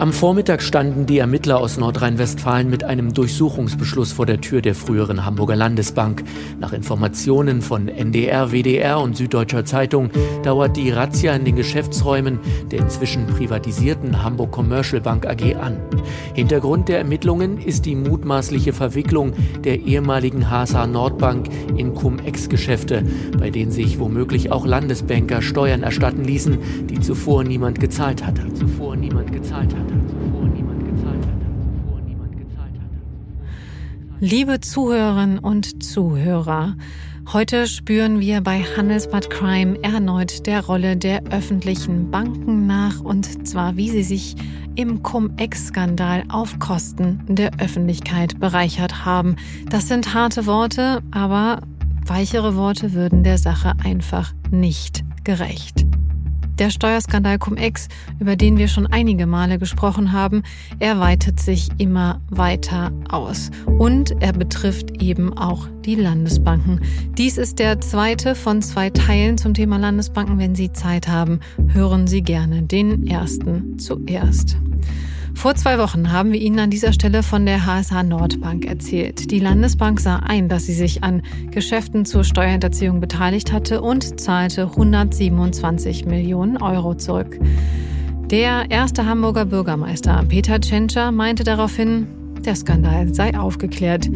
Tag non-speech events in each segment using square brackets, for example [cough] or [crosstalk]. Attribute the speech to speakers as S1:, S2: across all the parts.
S1: Am Vormittag standen die Ermittler aus Nordrhein-Westfalen mit einem Durchsuchungsbeschluss vor der Tür der früheren Hamburger Landesbank. Nach Informationen von NDR, WDR und Süddeutscher Zeitung dauert die Razzia in den Geschäftsräumen der inzwischen privatisierten Hamburg Commercial Bank AG an. Hintergrund der Ermittlungen ist die mutmaßliche Verwicklung der ehemaligen HSH Nordbank in Cum-Ex-Geschäfte, bei denen sich womöglich auch Landesbanker Steuern erstatten ließen, die zuvor niemand gezahlt hatte. Zuvor niemand gezahlt hatte.
S2: Liebe Zuhörerinnen und Zuhörer, heute spüren wir bei Handelsbad Crime erneut der Rolle der öffentlichen Banken nach und zwar wie sie sich im Cum-Ex-Skandal auf Kosten der Öffentlichkeit bereichert haben. Das sind harte Worte, aber weichere Worte würden der Sache einfach nicht gerecht. Der Steuerskandal Cum-Ex, über den wir schon einige Male gesprochen haben, er weitet sich immer weiter aus. Und er betrifft eben auch die Landesbanken. Dies ist der zweite von zwei Teilen zum Thema Landesbanken. Wenn Sie Zeit haben, hören Sie gerne den ersten zuerst. Vor zwei Wochen haben wir Ihnen an dieser Stelle von der HSH Nordbank erzählt. Die Landesbank sah ein, dass sie sich an Geschäften zur Steuerhinterziehung beteiligt hatte und zahlte 127 Millionen Euro zurück. Der erste Hamburger Bürgermeister Peter Tschentscher meinte daraufhin, der Skandal sei aufgeklärt.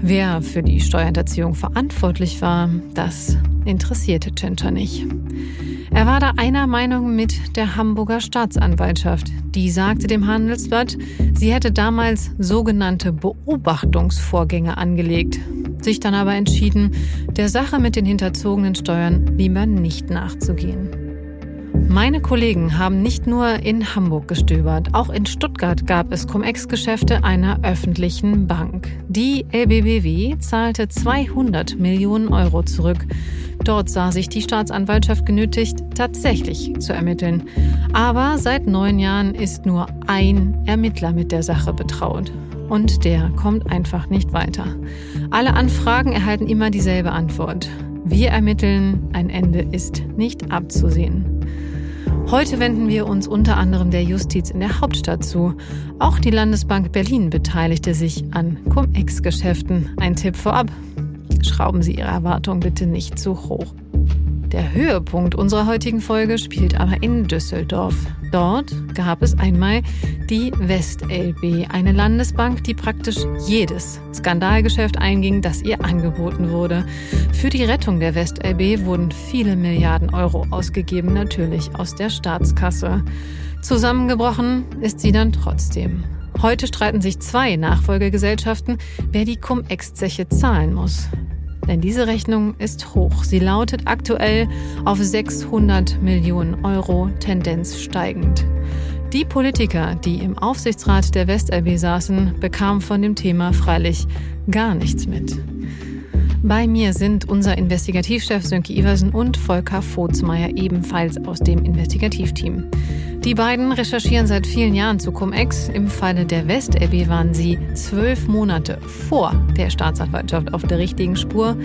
S2: Wer für die Steuerhinterziehung verantwortlich war, das interessierte Tschentscher nicht. Er war da einer Meinung mit der Hamburger Staatsanwaltschaft. Die sagte dem Handelsblatt, sie hätte damals sogenannte Beobachtungsvorgänge angelegt, sich dann aber entschieden, der Sache mit den hinterzogenen Steuern lieber nicht nachzugehen. Meine Kollegen haben nicht nur in Hamburg gestöbert, auch in Stuttgart gab es Cum-Ex-Geschäfte einer öffentlichen Bank. Die LBBW zahlte 200 Millionen Euro zurück. Dort sah sich die Staatsanwaltschaft genötigt, tatsächlich zu ermitteln. Aber seit neun Jahren ist nur ein Ermittler mit der Sache betraut. Und der kommt einfach nicht weiter. Alle Anfragen erhalten immer dieselbe Antwort. Wir ermitteln, ein Ende ist nicht abzusehen. Heute wenden wir uns unter anderem der Justiz in der Hauptstadt zu. Auch die Landesbank Berlin beteiligte sich an Cum-Ex-Geschäften. Ein Tipp vorab. Schrauben Sie Ihre Erwartungen bitte nicht zu hoch. Der Höhepunkt unserer heutigen Folge spielt aber in Düsseldorf. Dort gab es einmal die WestLB, eine Landesbank, die praktisch jedes Skandalgeschäft einging, das ihr angeboten wurde. Für die Rettung der WestLB wurden viele Milliarden Euro ausgegeben, natürlich aus der Staatskasse. Zusammengebrochen ist sie dann trotzdem. Heute streiten sich zwei Nachfolgegesellschaften, wer die Cum-Ex-Zeche zahlen muss. Denn diese Rechnung ist hoch. Sie lautet aktuell auf 600 Millionen Euro, Tendenz steigend. Die Politiker, die im Aufsichtsrat der WestLB saßen, bekamen von dem Thema freilich gar nichts mit. Bei mir sind unser Investigativchef Sönke Iversen und Volker Vogtsmeier ebenfalls aus dem Investigativteam. Die beiden recherchieren seit vielen Jahren zu Cum-Ex. Im Falle der West-LB waren sie zwölf Monate vor der Staatsanwaltschaft auf der richtigen Spur.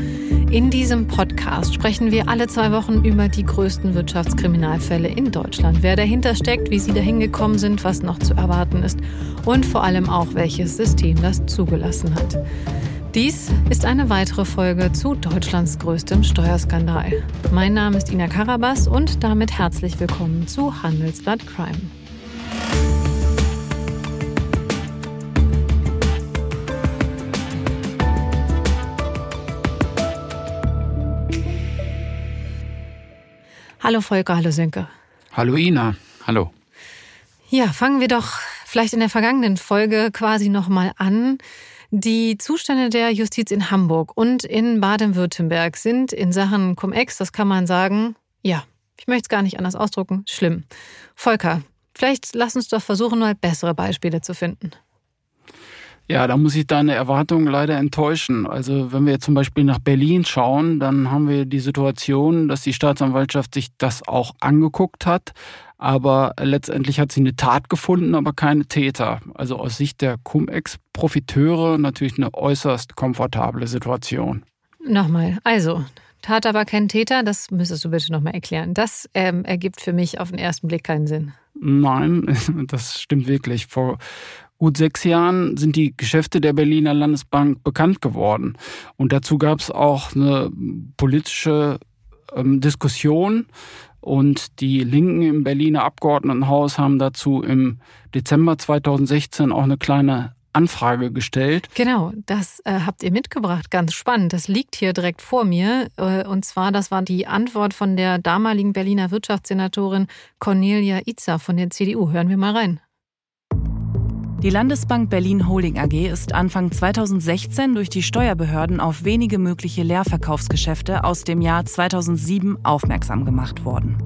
S2: In diesem Podcast sprechen wir alle zwei Wochen über die größten Wirtschaftskriminalfälle in Deutschland. Wer dahinter steckt, wie sie dahin gekommen sind, was noch zu erwarten ist und vor allem auch, welches System das zugelassen hat. Dies ist eine weitere Folge zu Deutschlands größtem Steuerskandal. Mein Name ist Ina Karabas und damit herzlich willkommen zu Handelsblatt Crime. Hallo Volker, hallo Sönke.
S3: Hallo Ina, hallo.
S2: Ja, fangen wir doch vielleicht in der vergangenen Folge quasi nochmal an. Die Zustände der Justiz in Hamburg und in Baden-Württemberg sind in Sachen Cum-Ex, das kann man sagen, ja, ich möchte es gar nicht anders ausdrucken, schlimm. Volker, vielleicht lass uns doch versuchen, mal bessere Beispiele zu finden.
S3: Ja, da muss ich deine Erwartungen leider enttäuschen. Also wenn wir zum Beispiel nach Berlin schauen, dann haben wir die Situation, dass die Staatsanwaltschaft sich das auch angeguckt hat, aber letztendlich hat sie eine Tat gefunden, aber keine Täter. Also aus Sicht der Cum-Ex-Profiteure natürlich eine äußerst komfortable Situation.
S2: Nochmal, also tat aber kein Täter. Das müsstest du bitte nochmal erklären. Das ähm, ergibt für mich auf den ersten Blick keinen Sinn.
S3: Nein, [laughs] das stimmt wirklich. Vor gut sechs Jahren sind die Geschäfte der Berliner Landesbank bekannt geworden. Und dazu gab es auch eine politische ähm, Diskussion. Und die Linken im Berliner Abgeordnetenhaus haben dazu im Dezember 2016 auch eine kleine Anfrage gestellt.
S2: Genau, das äh, habt ihr mitgebracht. Ganz spannend. Das liegt hier direkt vor mir. Äh, und zwar, das war die Antwort von der damaligen Berliner Wirtschaftssenatorin Cornelia Itzer von der CDU. Hören wir mal rein.
S4: Die Landesbank Berlin Holding AG ist Anfang 2016 durch die Steuerbehörden auf wenige mögliche Leerverkaufsgeschäfte aus dem Jahr 2007 aufmerksam gemacht worden.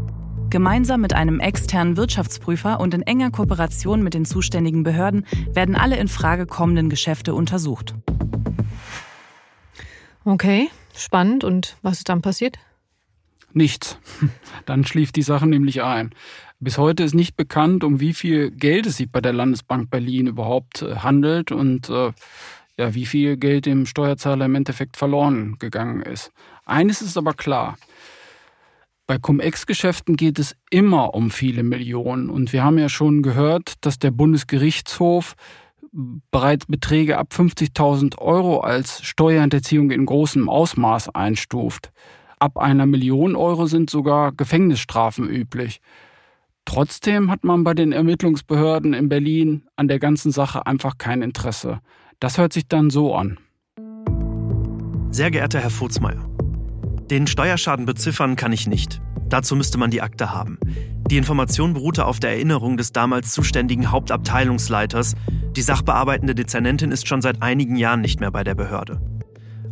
S4: Gemeinsam mit einem externen Wirtschaftsprüfer und in enger Kooperation mit den zuständigen Behörden werden alle in Frage kommenden Geschäfte untersucht.
S2: Okay, spannend. Und was ist dann passiert?
S3: Nichts. [laughs] Dann schlief die Sache nämlich ein. Bis heute ist nicht bekannt, um wie viel Geld es sich bei der Landesbank Berlin überhaupt äh, handelt und äh, ja, wie viel Geld dem Steuerzahler im Endeffekt verloren gegangen ist. Eines ist aber klar. Bei Cum-Ex-Geschäften geht es immer um viele Millionen. Und wir haben ja schon gehört, dass der Bundesgerichtshof bereits Beträge ab 50.000 Euro als Steuerhinterziehung in großem Ausmaß einstuft. Ab einer Million Euro sind sogar Gefängnisstrafen üblich. Trotzdem hat man bei den Ermittlungsbehörden in Berlin an der ganzen Sache einfach kein Interesse. Das hört sich dann so an.
S5: Sehr geehrter Herr Furzmeier, den Steuerschaden beziffern kann ich nicht. Dazu müsste man die Akte haben. Die Information beruhte auf der Erinnerung des damals zuständigen Hauptabteilungsleiters. Die sachbearbeitende Dezernentin ist schon seit einigen Jahren nicht mehr bei der Behörde.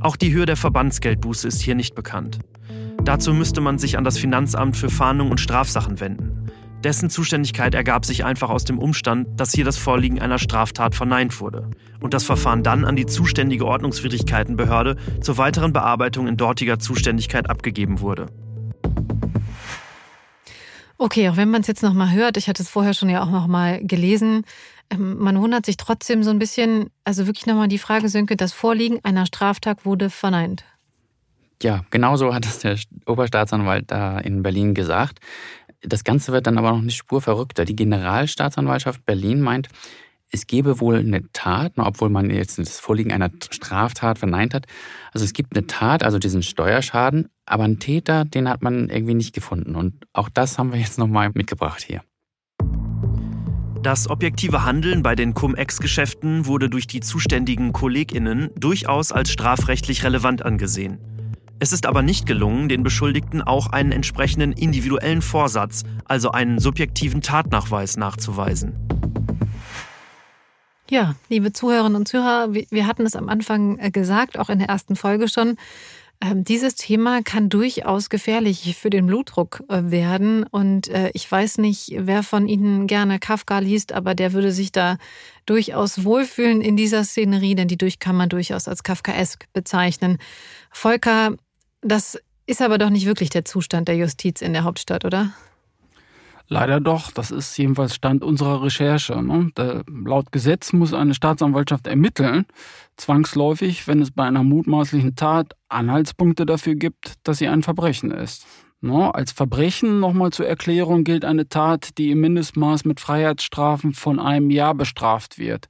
S5: Auch die Höhe der Verbandsgeldbuße ist hier nicht bekannt. Dazu müsste man sich an das Finanzamt für Fahndung und Strafsachen wenden. Dessen Zuständigkeit ergab sich einfach aus dem Umstand, dass hier das Vorliegen einer Straftat verneint wurde und das Verfahren dann an die zuständige Ordnungswidrigkeitenbehörde zur weiteren Bearbeitung in dortiger Zuständigkeit abgegeben wurde.
S2: Okay, auch wenn man es jetzt nochmal hört, ich hatte es vorher schon ja auch nochmal gelesen, ähm, man wundert sich trotzdem so ein bisschen, also wirklich nochmal die Frage, Sönke, das Vorliegen einer Straftat wurde verneint.
S6: Ja, genau so hat es der Oberstaatsanwalt da in Berlin gesagt. Das Ganze wird dann aber noch nicht spurverrückter. Die Generalstaatsanwaltschaft Berlin meint, es gebe wohl eine Tat, obwohl man jetzt das Vorliegen einer Straftat verneint hat. Also es gibt eine Tat, also diesen Steuerschaden, aber einen Täter, den hat man irgendwie nicht gefunden. Und auch das haben wir jetzt nochmal mitgebracht hier.
S5: Das objektive Handeln bei den Cum-Ex-Geschäften wurde durch die zuständigen KollegInnen durchaus als strafrechtlich relevant angesehen. Es ist aber nicht gelungen, den Beschuldigten auch einen entsprechenden individuellen Vorsatz, also einen subjektiven Tatnachweis nachzuweisen.
S2: Ja, liebe Zuhörerinnen und Zuhörer, wir hatten es am Anfang äh, gesagt, auch in der ersten Folge schon. Ähm, dieses Thema kann durchaus gefährlich für den Blutdruck äh, werden. Und äh, ich weiß nicht, wer von Ihnen gerne Kafka liest, aber der würde sich da durchaus wohlfühlen in dieser Szenerie, denn die durch kann man durchaus als Kafkaesk bezeichnen. Volker, das ist aber doch nicht wirklich der Zustand der Justiz in der Hauptstadt, oder?
S3: Leider doch. Das ist jedenfalls Stand unserer Recherche. Ne? Da, laut Gesetz muss eine Staatsanwaltschaft ermitteln, zwangsläufig, wenn es bei einer mutmaßlichen Tat Anhaltspunkte dafür gibt, dass sie ein Verbrechen ist. Ne? Als Verbrechen, nochmal zur Erklärung, gilt eine Tat, die im Mindestmaß mit Freiheitsstrafen von einem Jahr bestraft wird.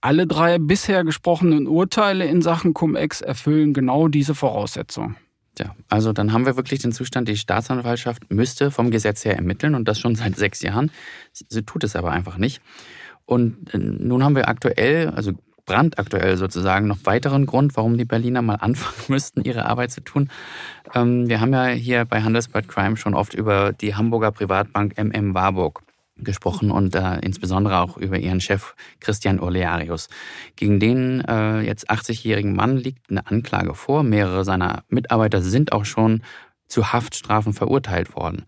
S3: Alle drei bisher gesprochenen Urteile in Sachen Cum-Ex erfüllen genau diese Voraussetzung.
S6: Ja, also dann haben wir wirklich den Zustand, die Staatsanwaltschaft müsste vom Gesetz her ermitteln und das schon [laughs] seit sechs Jahren. Sie tut es aber einfach nicht. Und äh, nun haben wir aktuell, also brandaktuell sozusagen, noch weiteren Grund, warum die Berliner mal [laughs] anfangen müssten, ihre Arbeit zu tun. Ähm, wir haben ja hier bei Handelsblatt Crime schon oft über die Hamburger Privatbank MM Warburg gesprochen und äh, insbesondere auch über ihren Chef Christian Olearius. Gegen den äh, jetzt 80-jährigen Mann liegt eine Anklage vor. Mehrere seiner Mitarbeiter sind auch schon zu Haftstrafen verurteilt worden.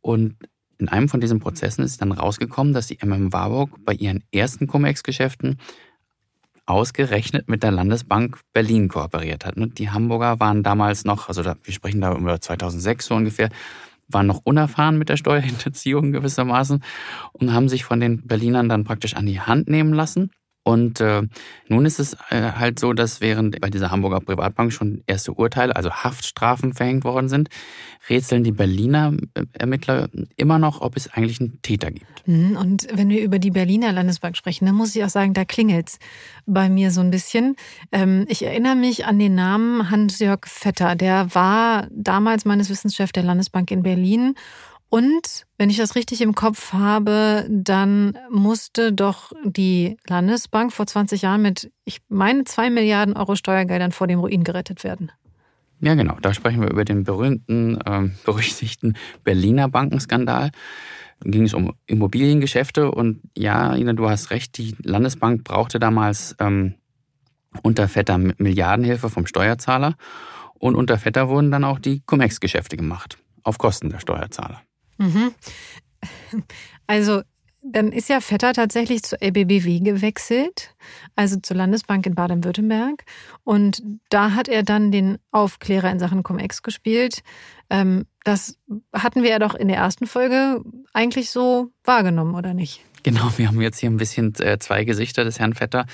S6: Und in einem von diesen Prozessen ist dann rausgekommen, dass die MM Warburg bei ihren ersten Cum-Ex-Geschäften ausgerechnet mit der Landesbank Berlin kooperiert hat. Die Hamburger waren damals noch, also wir sprechen da über 2006 so ungefähr, waren noch unerfahren mit der Steuerhinterziehung gewissermaßen und haben sich von den Berlinern dann praktisch an die Hand nehmen lassen Und äh, nun ist es äh, halt so, dass während bei dieser Hamburger Privatbank schon erste Urteile, also Haftstrafen verhängt worden sind, rätseln die Berliner äh, Ermittler immer noch, ob es eigentlich einen Täter gibt.
S2: Mhm, und wenn wir über die Berliner Landesbank sprechen, dann muss ich auch sagen, da klingelt's bei mir so ein bisschen. Ähm, ich erinnere mich an den Namen Hans-Jörg Vetter. Der war damals meines Wissens Chef der Landesbank in Berlin und wenn ich das richtig im Kopf habe, dann musste doch die Landesbank vor 20 Jahren mit, ich meine, zwei Milliarden Euro Steuergeldern vor dem Ruin gerettet werden.
S6: Ja, genau. Da sprechen wir über den berühmten, ähm, [laughs] berüchtigten Berliner Bankenskandal. Da ging es um Immobiliengeschäfte und ja, Ina, du hast recht, die Landesbank brauchte damals ähm, unter fetter Milliardenhilfe vom Steuerzahler und unter fetter wurden dann auch die Cum-Ex-Geschäfte gemacht, auf Kosten der Steuerzahler.
S2: Mhm. Also dann ist ja Vetter tatsächlich zur LBBW gewechselt, also zur Landesbank in Baden-Württemberg. Und da hat er dann den Aufklärer in Sachen Cum-Ex gespielt. Ähm, das hatten wir ja doch in der ersten Folge eigentlich so wahrgenommen, oder nicht?
S6: Genau, wir haben jetzt hier ein bisschen äh, zwei Gesichter des Herrn Vetter.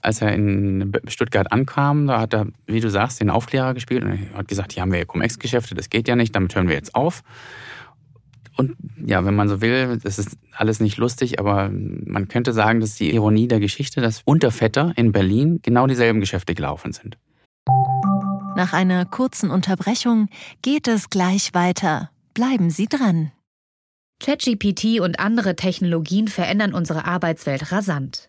S6: Als er in Stuttgart ankam, da hat er, wie du sagst, den Aufklärer gespielt und hat gesagt, hier haben wir Cum-Ex-Geschäfte, das geht ja nicht, damit hören wir jetzt auf. Und ja, wenn man so will, das ist alles nicht lustig, aber man könnte sagen, dass die Ironie der Geschichte, dass unter Vetter in Berlin genau dieselben Geschäfte gelaufen sind.
S7: Nach einer kurzen Unterbrechung geht es gleich weiter. Bleiben Sie dran.
S8: ChatGPT und andere Technologien verändern unsere Arbeitswelt rasant.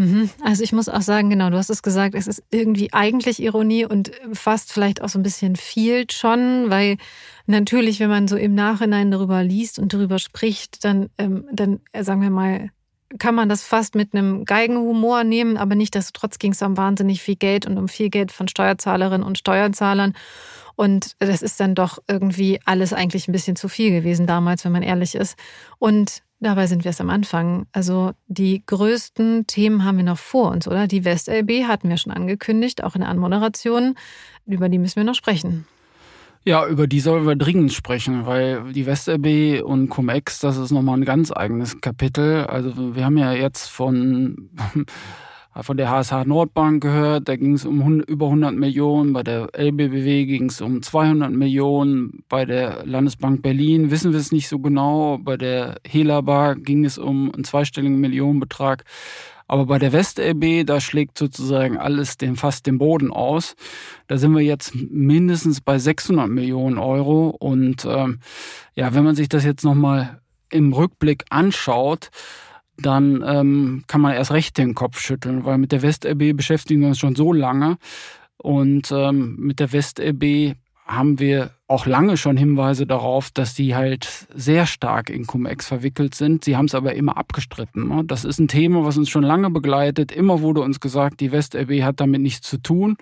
S2: Mhm. Also ich muss auch sagen, genau, du hast es gesagt, es ist irgendwie eigentlich Ironie und fast vielleicht auch so ein bisschen viel schon, weil natürlich, wenn man so im Nachhinein darüber liest und darüber spricht, dann, ähm, dann äh, sagen wir mal, kann man das fast mit einem Geigenhumor nehmen, aber nicht, dass trotz ging es um wahnsinnig viel Geld und um viel Geld von Steuerzahlerinnen und Steuerzahlern. Und das ist dann doch irgendwie alles eigentlich ein bisschen zu viel gewesen damals, wenn man ehrlich ist. Und Dabei sind wir erst am Anfang. Also die größten Themen haben wir noch vor uns, oder? Die WestLB hatten wir schon angekündigt, auch in der Anmoderation. Über die müssen wir noch sprechen.
S3: Ja, über die sollen wir dringend sprechen, weil die WestLB und Cum-Ex, das ist nochmal ein ganz eigenes Kapitel. Also wir haben ja jetzt von von der HSH Nordbank gehört, da ging es um über 100 Millionen, bei der LBBW ging es um 200 Millionen, bei der Landesbank Berlin wissen wir es nicht so genau, bei der Helabar ging es um einen zweistelligen Millionenbetrag. Aber bei der WestLB, da schlägt sozusagen alles den, fast den Boden aus. Da sind wir jetzt mindestens bei 600 Millionen Euro. Und ähm, ja, wenn man sich das jetzt nochmal im Rückblick anschaut, dann ähm, kann man erst recht den Kopf schütteln, weil mit der WestLB beschäftigen wir uns schon so lange. Und ähm, mit der WestLB haben wir auch lange schon Hinweise darauf, dass sie halt sehr stark in Cum-Ex verwickelt sind. Sie haben es aber immer abgestritten. Ne? Das ist ein Thema, was uns schon lange begleitet. Immer wurde uns gesagt, die WestLB hat damit nichts zu tun.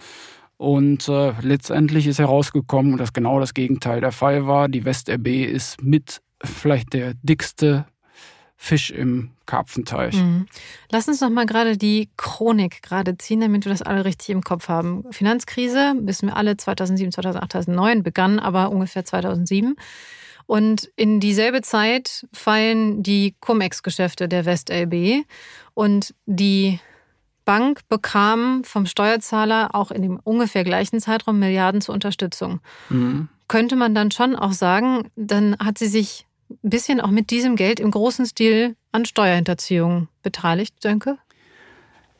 S3: Und äh, letztendlich ist herausgekommen, dass genau das Gegenteil der Fall war. Die WestLB ist mit vielleicht der dickste Fisch im Karpfenteich. Mhm.
S2: Lass uns noch mal gerade die Chronik gerade ziehen, damit wir das alle richtig im Kopf haben. Finanzkrise, wissen wir alle, 2007, 2008, 2009 begann, aber ungefähr 2007. Und in dieselbe Zeit fallen die Cum-Ex-Geschäfte der WestLB und die Bank bekam vom Steuerzahler auch in dem ungefähr gleichen Zeitraum Milliarden zur Unterstützung. Mhm. Könnte man dann schon auch sagen, dann hat sie sich ein bisschen auch mit diesem Geld im großen Stil an Steuerhinterziehung beteiligt, Dönke?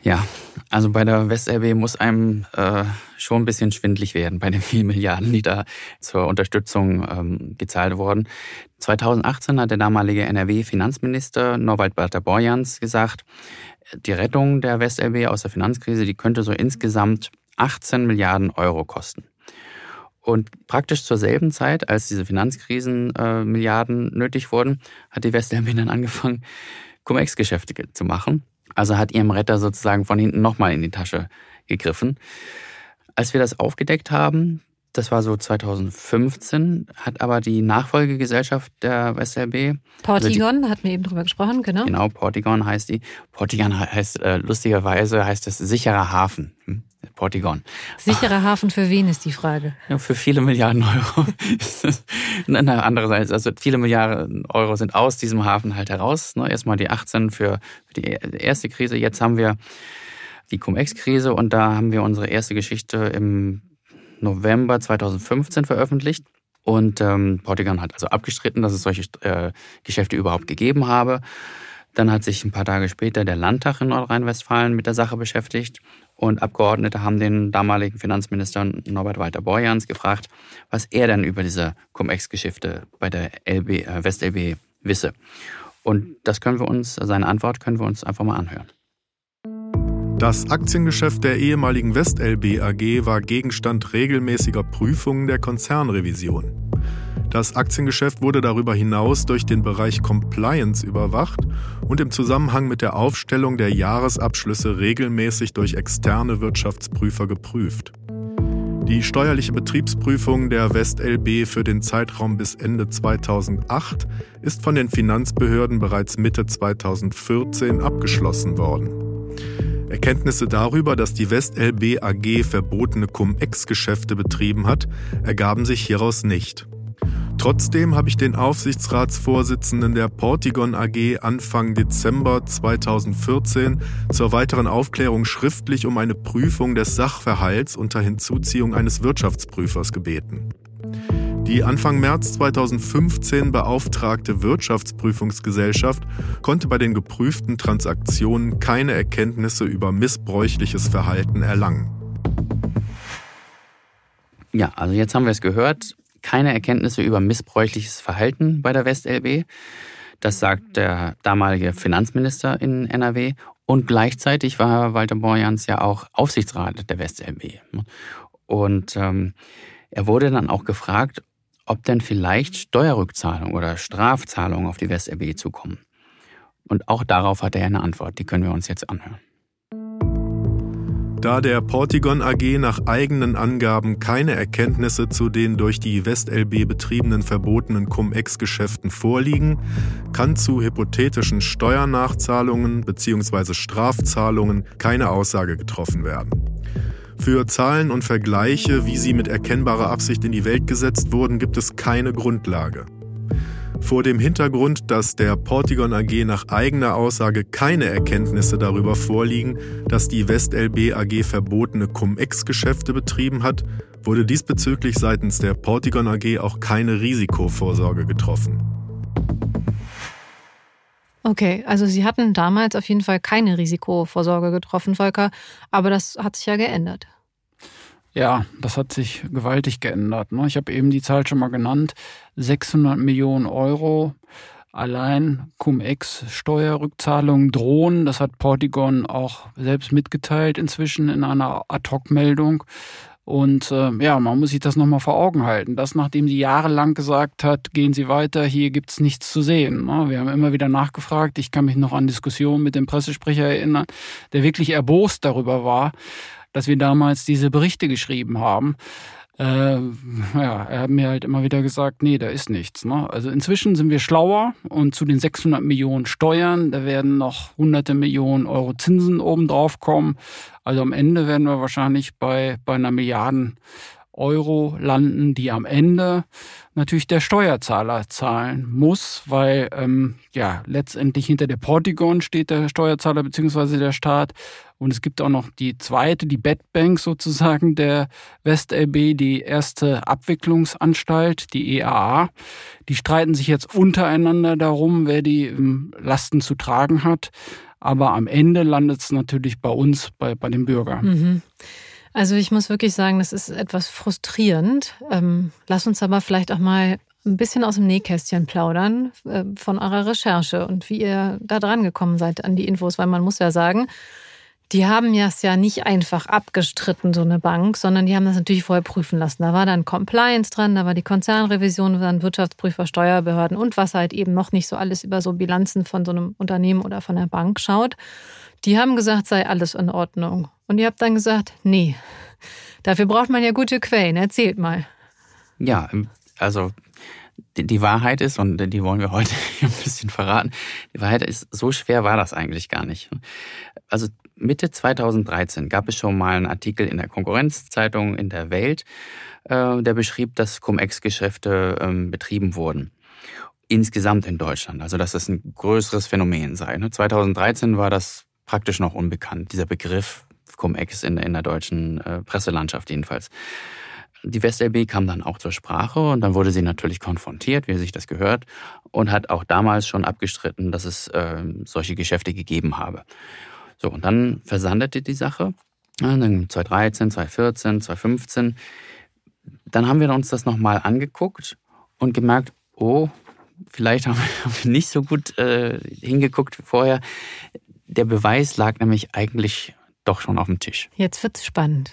S6: Ja, also bei der WestLB muss einem äh, schon ein bisschen schwindlig werden bei den vielen Milliarden, die da zur Unterstützung ähm, gezahlt wurden. 2018 hat der damalige NRW-Finanzminister Norwald Walter-Borjans gesagt, die Rettung der WestLB aus der Finanzkrise, die könnte so insgesamt 18 Milliarden Euro kosten. Und praktisch zur selben Zeit, als diese Finanzkrisen-Milliarden äh, nötig wurden, hat die WestLB dann angefangen, Cum-Ex-Geschäfte zu machen. Also hat ihrem Retter sozusagen von hinten nochmal in die Tasche gegriffen. Als wir das aufgedeckt haben, Das war so 2015, hat aber die Nachfolgegesellschaft der WestLB.
S2: Portigon, also hatten wir eben drüber gesprochen, genau.
S6: Genau, Portigon heißt die. Portigon heißt äh, lustigerweise heißt es sicherer Hafen. Portigon.
S2: Sicherer Hafen für wen ist die Frage?
S6: Ja, für viele Milliarden Euro. [laughs] Andererseits, also viele Milliarden Euro sind aus diesem Hafen halt heraus. Ne? Erstmal die 18 für, für die erste Krise. Jetzt haben wir die Cum-Ex-Krise und da haben wir unsere erste Geschichte im November 2015 veröffentlicht. Und ähm, Portugal hat also abgestritten, dass es solche äh, Geschäfte überhaupt gegeben habe. Dann hat sich ein paar Tage später der Landtag in Nordrhein-Westfalen mit der Sache beschäftigt und Abgeordnete haben den damaligen Finanzminister Norbert Walter Borjans gefragt, was er denn über diese Cum-Ex-Geschäfte bei der LB, äh, WestLB wisse. Und das können wir uns, seine Antwort können wir uns einfach mal anhören.
S9: Das Aktiengeschäft der ehemaligen WestLB AG war Gegenstand regelmäßiger Prüfungen der Konzernrevision. Das Aktiengeschäft wurde darüber hinaus durch den Bereich Compliance überwacht und im Zusammenhang mit der Aufstellung der Jahresabschlüsse regelmäßig durch externe Wirtschaftsprüfer geprüft. Die steuerliche Betriebsprüfung der WestLB für den Zeitraum bis Ende 2008 ist von den Finanzbehörden bereits Mitte 2014 abgeschlossen worden. Erkenntnisse darüber, dass die WestLB AG verbotene Cum-Ex-Geschäfte betrieben hat, ergaben sich hieraus nicht. Trotzdem habe ich den Aufsichtsratsvorsitzenden der Portigon AG Anfang Dezember 2014 zur weiteren Aufklärung schriftlich um eine Prüfung des Sachverhalts unter Hinzuziehung eines Wirtschaftsprüfers gebeten. Die Anfang März 2015 beauftragte Wirtschaftsprüfungsgesellschaft konnte bei den geprüften Transaktionen keine Erkenntnisse über missbräuchliches Verhalten erlangen.
S6: Ja, also jetzt haben wir es gehört, keine Erkenntnisse über missbräuchliches Verhalten bei der WestLB. Das sagt der damalige Finanzminister in NRW. Und gleichzeitig war Walter Borjans ja auch Aufsichtsrat der WestLB. Und ähm, er wurde dann auch gefragt, ob denn vielleicht Steuerrückzahlung oder Strafzahlungen auf die WestRB zukommen. Und auch darauf hat er eine Antwort, die können wir uns jetzt anhören.
S9: Da der Portigon AG nach eigenen Angaben keine Erkenntnisse zu den durch die WestLB betriebenen verbotenen Cum-Ex-Geschäften vorliegen, kann zu hypothetischen Steuernachzahlungen bzw. Strafzahlungen keine Aussage getroffen werden. Für Zahlen und Vergleiche, wie sie mit erkennbarer Absicht in die Welt gesetzt wurden, gibt es keine Grundlage. Vor dem Hintergrund, dass der Portigon AG nach eigener Aussage keine Erkenntnisse darüber vorliegen, dass die WestLB AG verbotene Cum-Ex-Geschäfte betrieben hat, wurde diesbezüglich seitens der Portigon AG auch keine Risikovorsorge getroffen.
S2: Okay, also Sie hatten damals auf jeden Fall keine Risikovorsorge getroffen, Volker, aber das hat sich ja geändert.
S3: Ja, das hat sich gewaltig geändert. Ne? Ich habe eben die Zahl schon mal genannt. 600 Millionen Euro allein Cum-Ex-Steuerrückzahlungen drohen. Das hat Portigon auch selbst mitgeteilt inzwischen in einer Ad-Hoc-Meldung. Und äh, ja, man muss sich das nochmal vor Augen halten. Das, nachdem sie jahrelang gesagt hat, gehen Sie weiter, hier gibt's nichts zu sehen. Ne? Wir haben immer wieder nachgefragt. Ich kann mich noch an Diskussionen mit dem Pressesprecher erinnern, der wirklich erbost darüber war, dass wir damals diese Berichte geschrieben haben äh, ja, er hat mir halt immer wieder gesagt, nee, da ist nichts. Ne? Also inzwischen sind wir schlauer und zu den 600 Millionen Steuern, da werden noch hunderte Millionen Euro Zinsen obendrauf kommen. Also am Ende werden wir wahrscheinlich bei, bei einer Milliarden Euro landen, die am Ende natürlich der Steuerzahler zahlen muss, weil ähm, ja letztendlich hinter der Portigon steht der Steuerzahler beziehungsweise der Staat. Und es gibt auch noch die zweite, die Bedbank sozusagen der WestLB, die erste Abwicklungsanstalt, die EAA. Die streiten sich jetzt untereinander darum, wer die ähm, Lasten zu tragen hat. Aber am Ende landet es natürlich bei uns, bei, bei den Bürgern.
S2: Mhm. Also ich muss wirklich sagen, das ist etwas frustrierend. Ähm, lass uns aber vielleicht auch mal ein bisschen aus dem Nähkästchen plaudern äh, von eurer Recherche und wie ihr da dran gekommen seid an die Infos, weil man muss ja sagen, die haben es ja nicht einfach abgestritten, so eine Bank, sondern die haben das natürlich vorher prüfen lassen. Da war dann Compliance dran, da war die Konzernrevision, dann Wirtschaftsprüfer, Steuerbehörden und was halt eben noch nicht so alles über so Bilanzen von so einem Unternehmen oder von der Bank schaut. Die haben gesagt, sei alles in Ordnung. Und ihr habt dann gesagt, nee, Dafür braucht man ja gute Quellen. Erzählt mal.
S6: Ja, also die Wahrheit ist, und die wollen wir heute [laughs] ein bisschen verraten, die Wahrheit ist, so schwer war das eigentlich gar nicht. Also Mitte 2013 gab es schon mal einen Artikel in der Konkurrenzzeitung in der Welt, äh, der beschrieb, dass Cum-Ex-Geschäfte ähm, betrieben wurden. Insgesamt in Deutschland, also dass das ein größeres Phänomen sei. 2013 ne? war das praktisch noch unbekannt, dieser Begriff Cum-Ex in, in der deutschen äh, Presselandschaft jedenfalls. Die WestLB kam dann auch zur Sprache und dann wurde sie natürlich konfrontiert, wie sich das gehört, und hat auch damals schon abgestritten, dass es äh, solche Geschäfte gegeben habe. So, und dann versandete die Sache. dann 2013, 2014, 2015. Dann haben wir uns das nochmal angeguckt und gemerkt, oh, vielleicht [laughs] haben wir nicht so gut äh, hingeguckt vorher. Der Beweis lag nämlich eigentlich doch schon auf dem Tisch.
S2: Jetzt wird's spannend.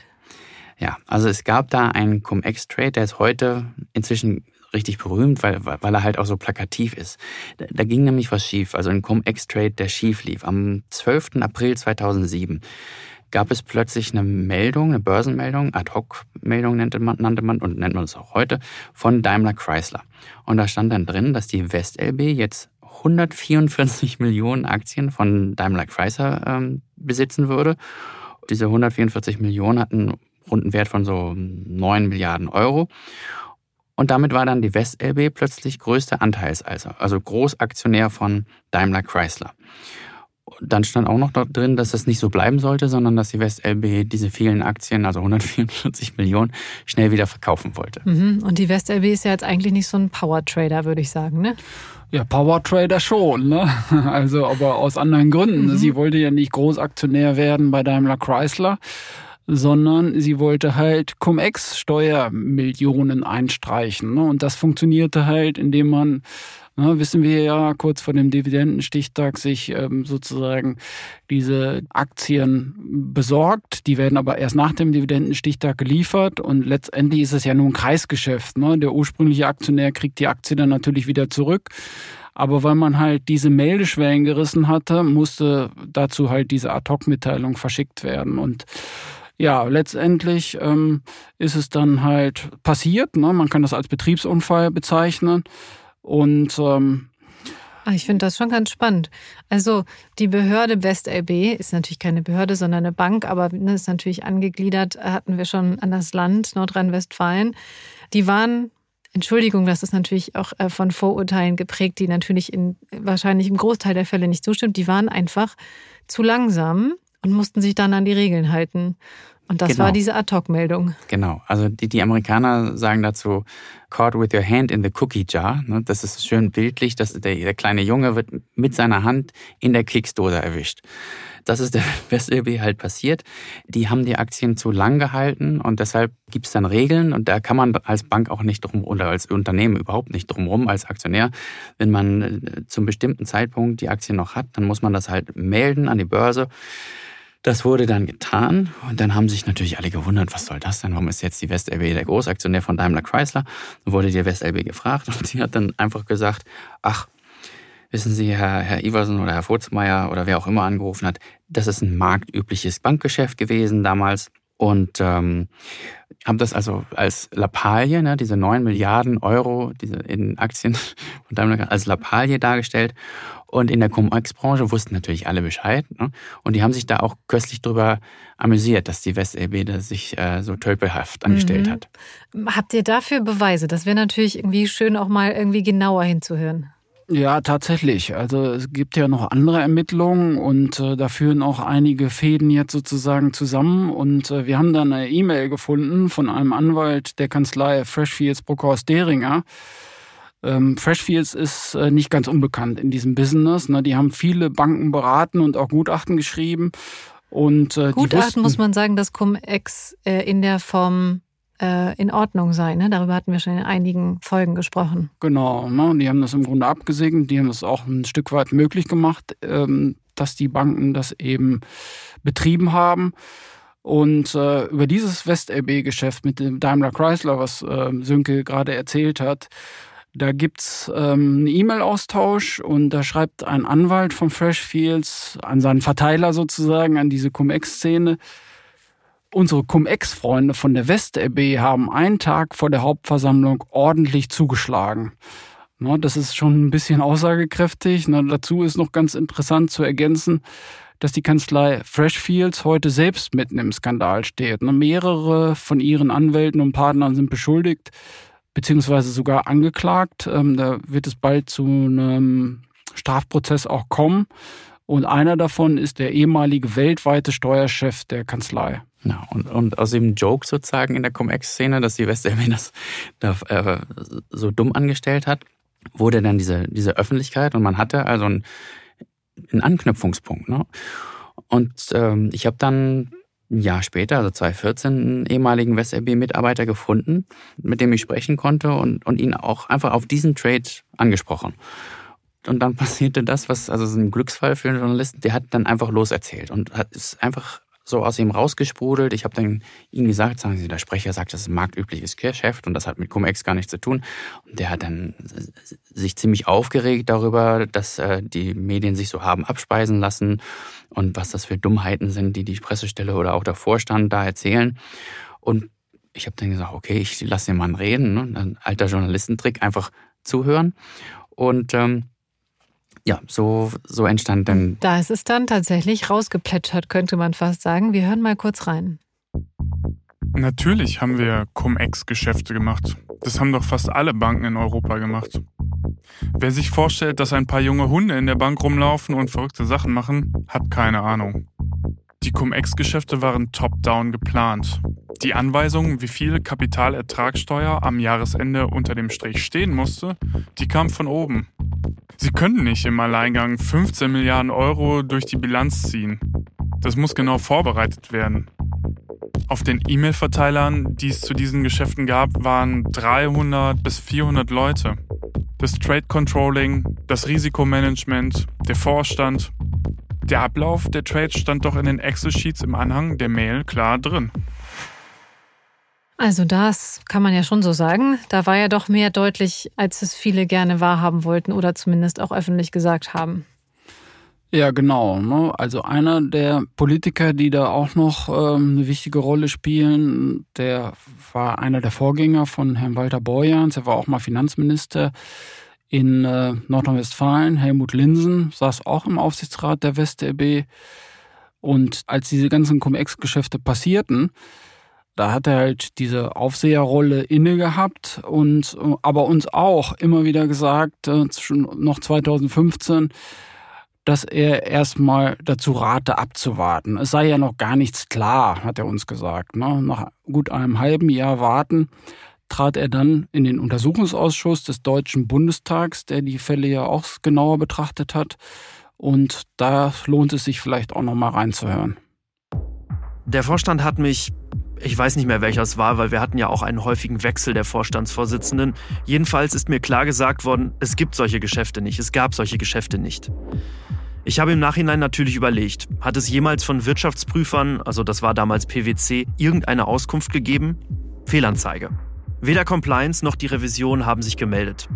S6: Ja, also es gab da einen Cum-Ex-Trade, der ist heute inzwischen richtig berühmt, weil, weil er halt auch so plakativ ist. Da, da ging nämlich was schief, also ein Cum-Ex-Trade, der schief lief. Am 12. April 2007 gab es plötzlich eine Meldung, eine Börsenmeldung, Ad-Hoc-Meldung nannte man, nannte man und nennt man es auch heute, von Daimler Chrysler. Und da stand dann drin, dass die WestLB jetzt 144 [laughs] Millionen Aktien von Daimler Chrysler ähm, besitzen würde. Diese 144 Millionen hatten runden Wert von so 9 Milliarden Euro. Und damit war dann die WestLB plötzlich größter Anteilseiser, also Großaktionär von Daimler Chrysler. Dann stand auch noch dort drin, dass das nicht so bleiben sollte, sondern dass die WestLB diese vielen Aktien, also 144 [laughs] Millionen, schnell wieder verkaufen wollte.
S2: Mhm. Und die WestLB ist ja jetzt eigentlich nicht so ein Power-Trader, würde ich sagen, ne?
S3: Ja, Power Trader schon, ne? [laughs] Also, aber aus anderen Gründen. Mhm. Sie wollte ja nicht Großaktionär werden bei Daimler Chrysler, sondern sie wollte halt Cum-Ex-Steuermillionen einstreichen. Ne? Und das funktionierte halt, indem man na, wissen wir ja, kurz vor dem Dividendenstichtag sich ähm, sozusagen diese Aktien besorgt. Die werden aber erst nach dem Dividendenstichtag geliefert und letztendlich ist es ja nur ein Kreisgeschäft. Ne? Der ursprüngliche Aktionär kriegt die Aktie dann natürlich wieder zurück. Aber weil man halt diese Meldeschwellen gerissen hatte, musste dazu halt diese Ad-Hoc-Mitteilung verschickt werden. Und ja, letztendlich ähm, ist es dann halt passiert. Ne? Man kann das als Betriebsunfall bezeichnen. Und ähm,
S2: ah, ich finde das schon ganz spannend. Also die Behörde WestLB ist natürlich keine Behörde, sondern eine Bank, aber ne, ist natürlich angegliedert, hatten wir schon an das Land Nordrhein-Westfalen. Die waren, Entschuldigung, das ist natürlich auch äh, von Vorurteilen geprägt, die natürlich in wahrscheinlich im Großteil der Fälle nicht zustimmt. Die waren einfach zu langsam und mussten sich dann an die Regeln halten. Und das genau. war diese Ad-Hoc-Meldung.
S6: Genau. Also die, die Amerikaner sagen dazu, caught with your hand in the cookie jar. Ne, das ist schön bildlich, dass der, der kleine Junge wird mit seiner Hand in der Keksdose erwischt. Das ist der [laughs] WestLB halt passiert. Die haben die Aktien zu lang gehalten und deshalb gibt es dann Regeln und da kann man als Bank auch nicht drum oder als Unternehmen überhaupt nicht drumrum als Aktionär. Wenn man äh, zum bestimmten Zeitpunkt die Aktien noch hat, dann muss man das halt melden an die Börse. Das wurde dann getan und dann haben sich natürlich alle gewundert, was soll das denn? Warum ist jetzt die WestLB der Großaktionär von Daimler Chrysler? Dann wurde die WestLB gefragt und sie hat dann einfach gesagt, ach, wissen Sie, Herr, Herr Iversen oder Herr Furzmeier oder wer auch immer angerufen hat, das ist ein marktübliches Bankgeschäft gewesen damals und ähm, haben das also als Lappalie, ne, diese 9 Milliarden Euro diese in Aktien [laughs] von Daimler als Lappalie dargestellt und in der Cum-Ex-Branche wussten natürlich alle Bescheid. Ne? Und die haben sich da auch köstlich drüber amüsiert, dass die WestLB da sich äh, so tölpelhaft angestellt mhm. hat.
S2: Habt ihr dafür Beweise? Das wäre natürlich irgendwie schön, auch mal irgendwie genauer hinzuhören.
S3: Ja, tatsächlich. Also es gibt ja noch andere Ermittlungen und äh, da führen auch einige Fäden jetzt sozusagen zusammen. Und äh, wir haben dann eine E-Mail gefunden von einem Anwalt der Kanzlei Freshfields Bruckhaus Deringer. Ähm, Freshfields ist äh, nicht ganz unbekannt in diesem Business. Ne? Die haben viele Banken beraten und auch Gutachten geschrieben. Und,
S2: äh, Gutachten wussten, muss man sagen, dass Cum-Ex äh, in der Form in Ordnung sei. Ne? Darüber hatten wir schon in einigen Folgen gesprochen.
S3: Genau, ne? die haben das im Grunde abgesegnet, die haben das auch ein Stück weit möglich gemacht, ähm, dass die Banken das eben betrieben haben. Und äh, über dieses West-LB-Geschäft mit dem Daimler Chrysler, was äh, Sönke gerade erzählt hat, da gibt's ähm, einen E-Mail-Austausch und da schreibt ein Anwalt von Freshfields an seinen Verteiler sozusagen, an diese Cum-Ex-Szene. Unsere Cum-Ex-Freunde von der West-LB haben einen Tag vor der Hauptversammlung ordentlich zugeschlagen. Das ist schon ein bisschen aussagekräftig. Dazu ist noch ganz interessant zu ergänzen, dass die Kanzlei Freshfields heute selbst mitten im Skandal steht. Mehrere von ihren Anwälten und Partnern sind beschuldigt, beziehungsweise sogar angeklagt. Ähm, da wird es bald zu einem Strafprozess auch kommen. Und einer davon ist der ehemalige weltweite Steuerchef der Kanzlei.
S6: Ja, und, und aus dem Joke sozusagen in der Cum-Ex-Szene, dass die Westelmin das da, äh, so dumm angestellt hat, wurde dann diese, diese Öffentlichkeit und man hatte also einen, einen Anknüpfungspunkt. Ne? Und ähm, ich habe dann ein Jahr später, also 2014, einen ehemaligen WestLB-Mitarbeiter gefunden, mit dem ich sprechen konnte und, und ihn auch einfach auf diesen Trade angesprochen. Und dann [laughs] passierte das, was, also so ein Glücksfall für einen Journalisten, der hat dann einfach loserzählt und hat, ist einfach so aus ihm rausgesprudelt. Ich habe dann ihm gesagt, sagen Sie, der Sprecher sagt, das ist ein marktübliches Geschäft und das hat mit Cum-Ex gar nichts zu tun. Und der hat dann sich ziemlich aufgeregt darüber, dass äh, die Medien sich so haben abspeisen lassen und was das für Dummheiten sind, die die Pressestelle oder auch der Vorstand da erzählen. Und ich habe dann gesagt, okay, ich lasse den Mann reden. Ne? Ein alter Journalistentrick, einfach zuhören. Und ähm, ja, so, so entstand dann.
S2: Da ist es dann tatsächlich rausgeplätschert, könnte man fast sagen. Wir hören mal kurz rein.
S10: Natürlich haben wir Cum-Ex-Geschäfte gemacht. Das haben doch fast alle Banken in Europa gemacht. Wer sich vorstellt, dass ein paar junge Hunde in der Bank rumlaufen und verrückte Sachen machen, hat keine Ahnung. Die Cum-Ex-Geschäfte waren top-down geplant. Die Anweisung, wie viel Kapitalertragssteuer am Jahresende unter dem Strich stehen musste, die kam von oben. Sie können nicht im Alleingang 15 Milliarden Euro durch die Bilanz ziehen. Das muss genau vorbereitet werden. Auf den E-Mail-Verteilern, die es zu diesen Geschäften gab, waren 300 bis 400 Leute. Das Trade Controlling, das Risikomanagement, der Vorstand. Der Ablauf der Trades stand doch in den Excel-Sheets im Anhang der Mail klar drin.
S2: Also das kann man ja schon so sagen. Da war ja doch mehr deutlich, als es viele gerne wahrhaben wollten oder zumindest auch öffentlich gesagt haben.
S3: Ja, genau. Ne? Also einer der Politiker, die da auch noch ähm, eine wichtige Rolle spielen, der war einer der Vorgänger von Herrn Walter Borjans. Er war auch mal Finanzminister in äh, Nordrhein-Westfalen. Helmut Linsen saß auch im Aufsichtsrat der WestLB. Und als diese ganzen Cum-Ex-Geschäfte passierten, da hat er halt diese Aufseherrolle inne gehabt und aber uns auch immer wieder gesagt, äh, schon noch 2015, dass er erstmal dazu rate, abzuwarten. Es sei ja noch gar nichts klar, hat er uns gesagt. Ne? Nach gut einem halben Jahr warten trat er dann in den Untersuchungsausschuss des Deutschen Bundestags, der die Fälle ja auch genauer betrachtet hat. Und da lohnt es sich vielleicht auch noch mal reinzuhören.
S5: Der Vorstand hat mich ich weiß nicht mehr, welcher es war, weil wir hatten ja auch einen häufigen Wechsel der Vorstandsvorsitzenden. Jedenfalls ist mir klar gesagt worden, es gibt solche Geschäfte nicht, es gab solche Geschäfte nicht. Ich habe im Nachhinein natürlich überlegt, hat es jemals von Wirtschaftsprüfern, also das war damals PwC, irgendeine Auskunft gegeben? Fehlanzeige. Weder Compliance noch die Revision haben sich gemeldet.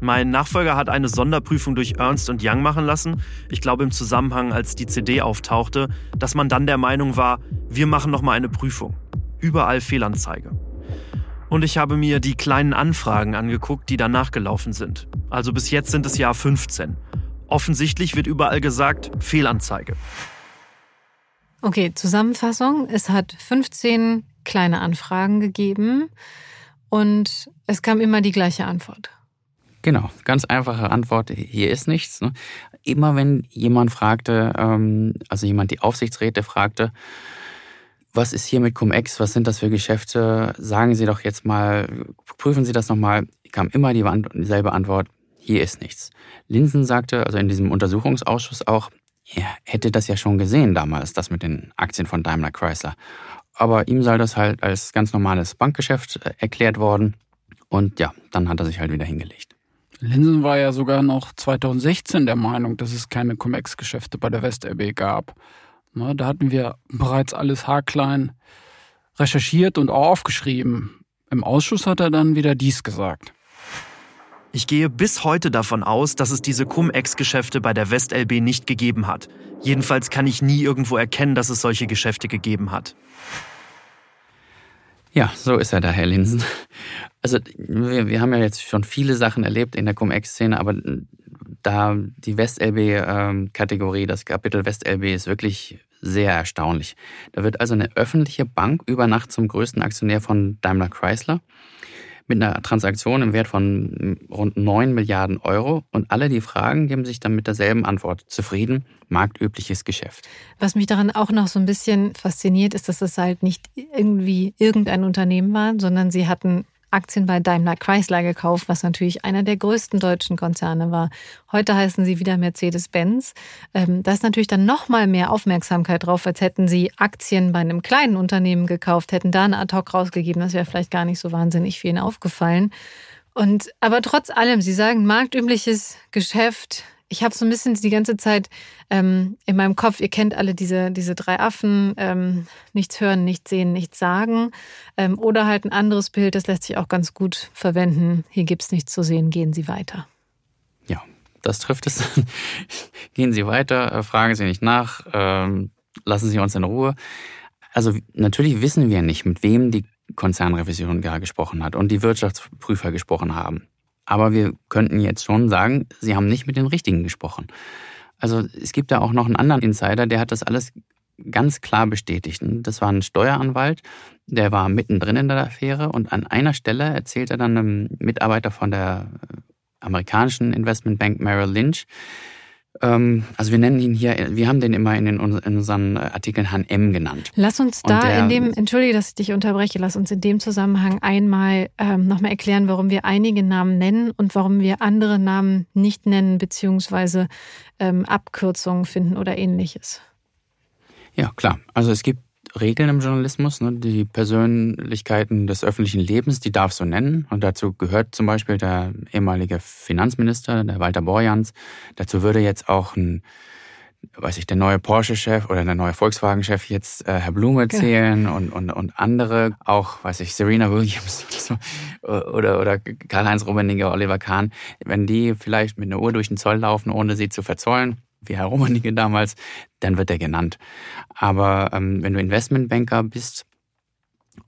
S5: Mein Nachfolger hat eine Sonderprüfung durch Ernst Young machen lassen. Ich glaube im Zusammenhang, als die CD auftauchte, dass man dann der Meinung war, wir machen noch mal eine Prüfung überall Fehlanzeige. Und ich habe mir die kleinen Anfragen angeguckt, die danach gelaufen sind. Also bis jetzt sind es Jahr 15. Offensichtlich wird überall gesagt Fehlanzeige.
S2: Okay, Zusammenfassung. Es hat 15 kleine Anfragen gegeben und es kam immer die gleiche Antwort.
S6: Genau, ganz einfache Antwort, hier ist nichts. Ne? Immer wenn jemand fragte, ähm, also jemand die Aufsichtsräte fragte, was ist hier mit Cum-Ex, was sind das für Geschäfte? Sagen Sie doch jetzt mal, prüfen Sie das nochmal. Kam immer die, dieselbe Antwort, hier ist nichts. Linsen sagte, also in diesem Untersuchungsausschuss auch, er hätte das ja schon gesehen damals, das mit den Aktien von Daimler Chrysler. Aber ihm sei das halt als ganz normales Bankgeschäft äh, erklärt worden. Und ja, dann hat er sich halt wieder hingelegt.
S3: Linsen war ja sogar noch 2016 der Meinung, dass es keine Cum-Ex-Geschäfte bei der WestRB gab. Ne, da hatten wir bereits alles haarklein recherchiert und aufgeschrieben. Im Ausschuss hat er dann wieder dies gesagt.
S5: Ich gehe bis heute davon aus, dass es diese Cum-Ex-Geschäfte bei der WestLB nicht gegeben hat. Jedenfalls kann ich nie irgendwo erkennen, dass es solche Geschäfte gegeben hat.
S6: Ja, so ist er da, Herr Linsen. Also wir, wir haben ja jetzt schon viele Sachen erlebt in der Cum-Ex-Szene, aber da die West-LB-Kategorie, ähm, das Kapitel West-LB ist wirklich sehr erstaunlich. Da wird also eine öffentliche Bank über Nacht zum größten Aktionär von Daimler Chrysler mit einer Transaktion im Wert von rund 9 Milliarden Euro. Und alle, die fragen, geben sich dann mit derselben Antwort zufrieden. Marktübliches Geschäft.
S2: Was mich daran auch noch so ein bisschen fasziniert, ist, dass es halt nicht irgendwie irgendein Unternehmen war, sondern sie hatten Aktien bei Daimler Chrysler gekauft, was natürlich einer der größten deutschen Konzerne war. Heute heißen sie wieder Mercedes-Benz. Ähm, da ist natürlich dann noch mal mehr Aufmerksamkeit drauf, als hätten sie Aktien bei einem kleinen Unternehmen gekauft, hätten da eine Ad-Hoc rausgegeben. Das wäre vielleicht gar nicht so wahnsinnig vielen aufgefallen. Und aber trotz allem, Sie sagen marktübliches Geschäft, ich habe so ein bisschen die ganze Zeit ähm, in meinem Kopf, ihr kennt alle diese, diese drei Affen, ähm, nichts hören, nichts sehen, nichts sagen. Ähm, oder halt ein anderes Bild, das lässt sich auch ganz gut verwenden. Hier gibt es nichts zu sehen, gehen Sie weiter.
S6: Ja, das trifft es. [laughs] gehen Sie weiter, äh, fragen Sie nicht nach, ähm, lassen Sie uns in Ruhe. Also natürlich wissen wir nicht, mit wem die Konzernrevision gar gesprochen hat und die Wirtschaftsprüfer gesprochen haben. Aber wir könnten jetzt schon sagen, sie haben nicht mit den Richtigen gesprochen. Also es gibt da auch noch einen anderen Insider, der hat das alles ganz klar bestätigt. Das war ein Steueranwalt, der war mittendrin in der Affäre und an einer Stelle erzählt er dann einem Mitarbeiter von der amerikanischen Investmentbank Merrill Lynch, also wir nennen ihn hier, wir haben den immer in, den, in unseren Artikeln HM genannt.
S2: Lass uns da der, in dem, entschuldige, dass ich dich unterbreche, lass uns in dem Zusammenhang einmal ähm, nochmal erklären, warum wir einige Namen nennen und warum wir andere Namen nicht nennen, beziehungsweise ähm, Abkürzungen finden oder ähnliches.
S6: Ja, klar. Also es gibt Regeln im Journalismus, ne? die Persönlichkeiten des öffentlichen Lebens, die darfst du nennen. Und dazu gehört zum Beispiel der ehemalige Finanzminister, der Walter Borjans. Dazu würde jetzt auch ein, weiß ich, der neue Porsche-Chef oder der neue Volkswagen-Chef jetzt äh, Herr Blume zählen ja. und, und, und andere, auch, weiß ich, Serena Williams oder, oder, oder Karl-Heinz Rummenigge, Oliver Kahn, wenn die vielleicht mit einer Uhr durch den Zoll laufen, ohne sie zu verzollen, wie Herr Rummenigge damals, dann wird er genannt. Aber ähm, wenn du Investmentbanker bist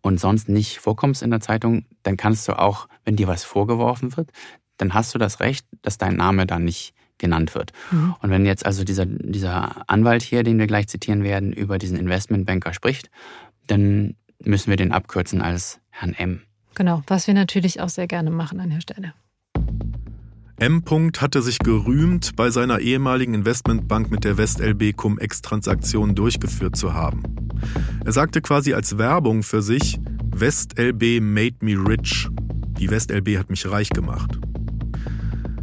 S6: und sonst nicht vorkommst in der Zeitung, dann kannst du auch, wenn dir was vorgeworfen wird, dann hast du das Recht, dass dein Name dann nicht genannt wird. Mhm. Und wenn jetzt also dieser, dieser Anwalt hier, den wir gleich zitieren werden, über diesen Investmentbanker spricht, dann müssen wir den abkürzen als Herrn M.
S2: Genau, was wir natürlich auch sehr gerne machen an der Stelle.
S9: M. hatte sich gerühmt, bei seiner ehemaligen Investmentbank mit der WestLB Cum-Ex-Transaktion durchgeführt zu haben. Er sagte quasi als Werbung für sich, WestLB made me rich. Die WestLB hat mich reich gemacht.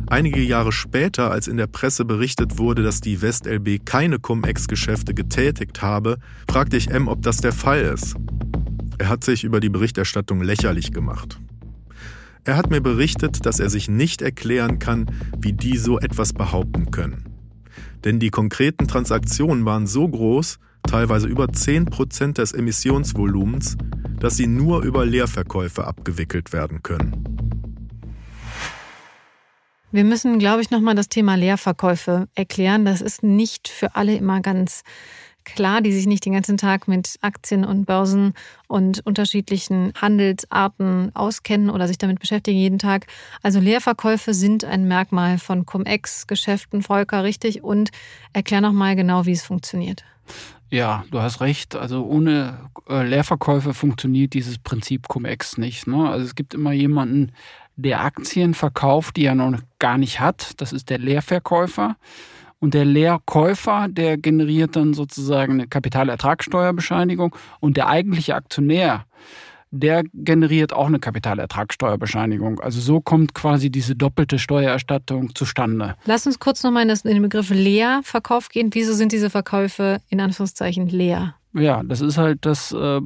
S9: Einige Jahre später, als in der Presse berichtet wurde, dass die WestLB keine Cum-Ex-Geschäfte getätigt habe, fragte ich M, ob das der Fall ist. Er hat sich über die Berichterstattung lächerlich gemacht. Er hat mir berichtet, dass er sich nicht erklären kann, wie die so etwas behaupten können. Denn die konkreten Transaktionen waren so groß, teilweise über 10 Prozent des Emissionsvolumens, dass sie nur über Leerverkäufe abgewickelt werden können.
S2: Wir müssen, glaube ich, nochmal das Thema Leerverkäufe erklären. Das ist nicht für alle immer ganz klar, die sich nicht den ganzen Tag mit Aktien und Börsen und unterschiedlichen Handelsarten auskennen oder sich damit beschäftigen jeden Tag. Also Leerverkäufe sind ein Merkmal von Cum-Ex-Geschäften, Volker, richtig? Und erklär nochmal genau, wie es funktioniert.
S3: Ja, du hast recht. Also ohne äh, Leerverkäufe funktioniert dieses Prinzip Cum-Ex nicht. Ne? Also es gibt immer jemanden, der Aktien verkauft, die er noch gar nicht hat. Das ist der Leerverkäufer. Und der Leerkäufer, der generiert dann sozusagen eine Kapitalertragssteuerbescheinigung und der eigentliche Aktionär, der generiert auch eine Kapitalertragssteuerbescheinigung. Also so kommt quasi diese doppelte Steuererstattung zustande.
S2: Lass uns kurz nochmal in den Begriff Leerverkauf gehen. Wieso sind diese Verkäufe in Anführungszeichen leer?
S3: Ja, das ist halt das, äh,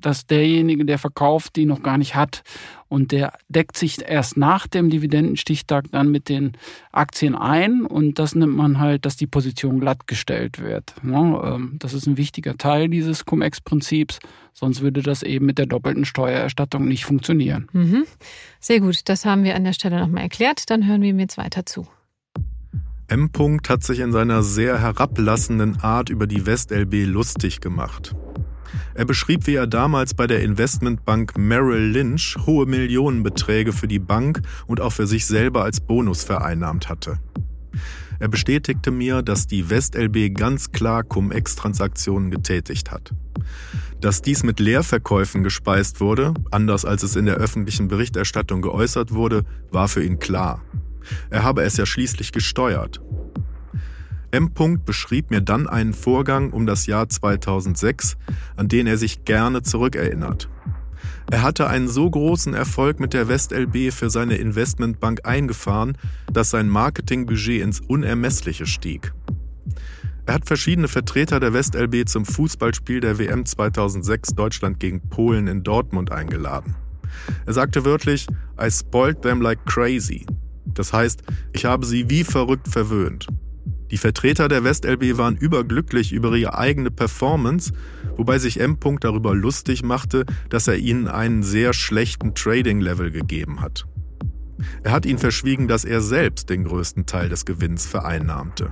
S3: dass derjenige, der verkauft, die noch gar nicht hat. Und der deckt sich erst nach dem Dividendenstichtag dann mit den Aktien ein. Und das nimmt man halt, dass die Position glattgestellt wird. Ne? Ähm, das ist ein wichtiger Teil dieses Cum-Ex-Prinzips. Sonst würde das eben mit der doppelten Steuererstattung nicht funktionieren.
S2: Mhm. Sehr gut, das haben wir an der Stelle nochmal erklärt. Dann hören wir ihm jetzt weiter zu.
S9: M. hat sich in seiner sehr herablassenden Art über die WestLB lustig gemacht. Er beschrieb, wie er damals bei der Investmentbank Merrill Lynch hohe Millionenbeträge für die Bank und auch für sich selber als Bonus vereinnahmt hatte. Er bestätigte mir, dass die WestLB ganz klar Cum-Ex-Transaktionen getätigt hat. Dass dies mit Leerverkäufen gespeist wurde, anders als es in der öffentlichen Berichterstattung geäußert wurde, war für ihn klar. Er habe es ja schließlich gesteuert. M. beschrieb mir dann einen Vorgang um das Jahr 2006, an den er sich gerne zurückerinnert. Er hatte einen so großen Erfolg mit der WestLB für seine Investmentbank eingefahren, dass sein Marketingbudget ins Unermessliche stieg. Er hat verschiedene Vertreter der WestLB zum Fußballspiel der WM 2006 Deutschland gegen Polen in Dortmund eingeladen. Er sagte wörtlich, I spoiled them like crazy. Das heißt, ich habe sie wie verrückt verwöhnt. Die Vertreter der WestLB waren überglücklich über ihre eigene Performance, wobei sich M. darüber lustig machte, dass er ihnen einen sehr schlechten Trading-Level gegeben hat. Er hat ihnen verschwiegen, dass er selbst den größten Teil des Gewinns vereinnahmte.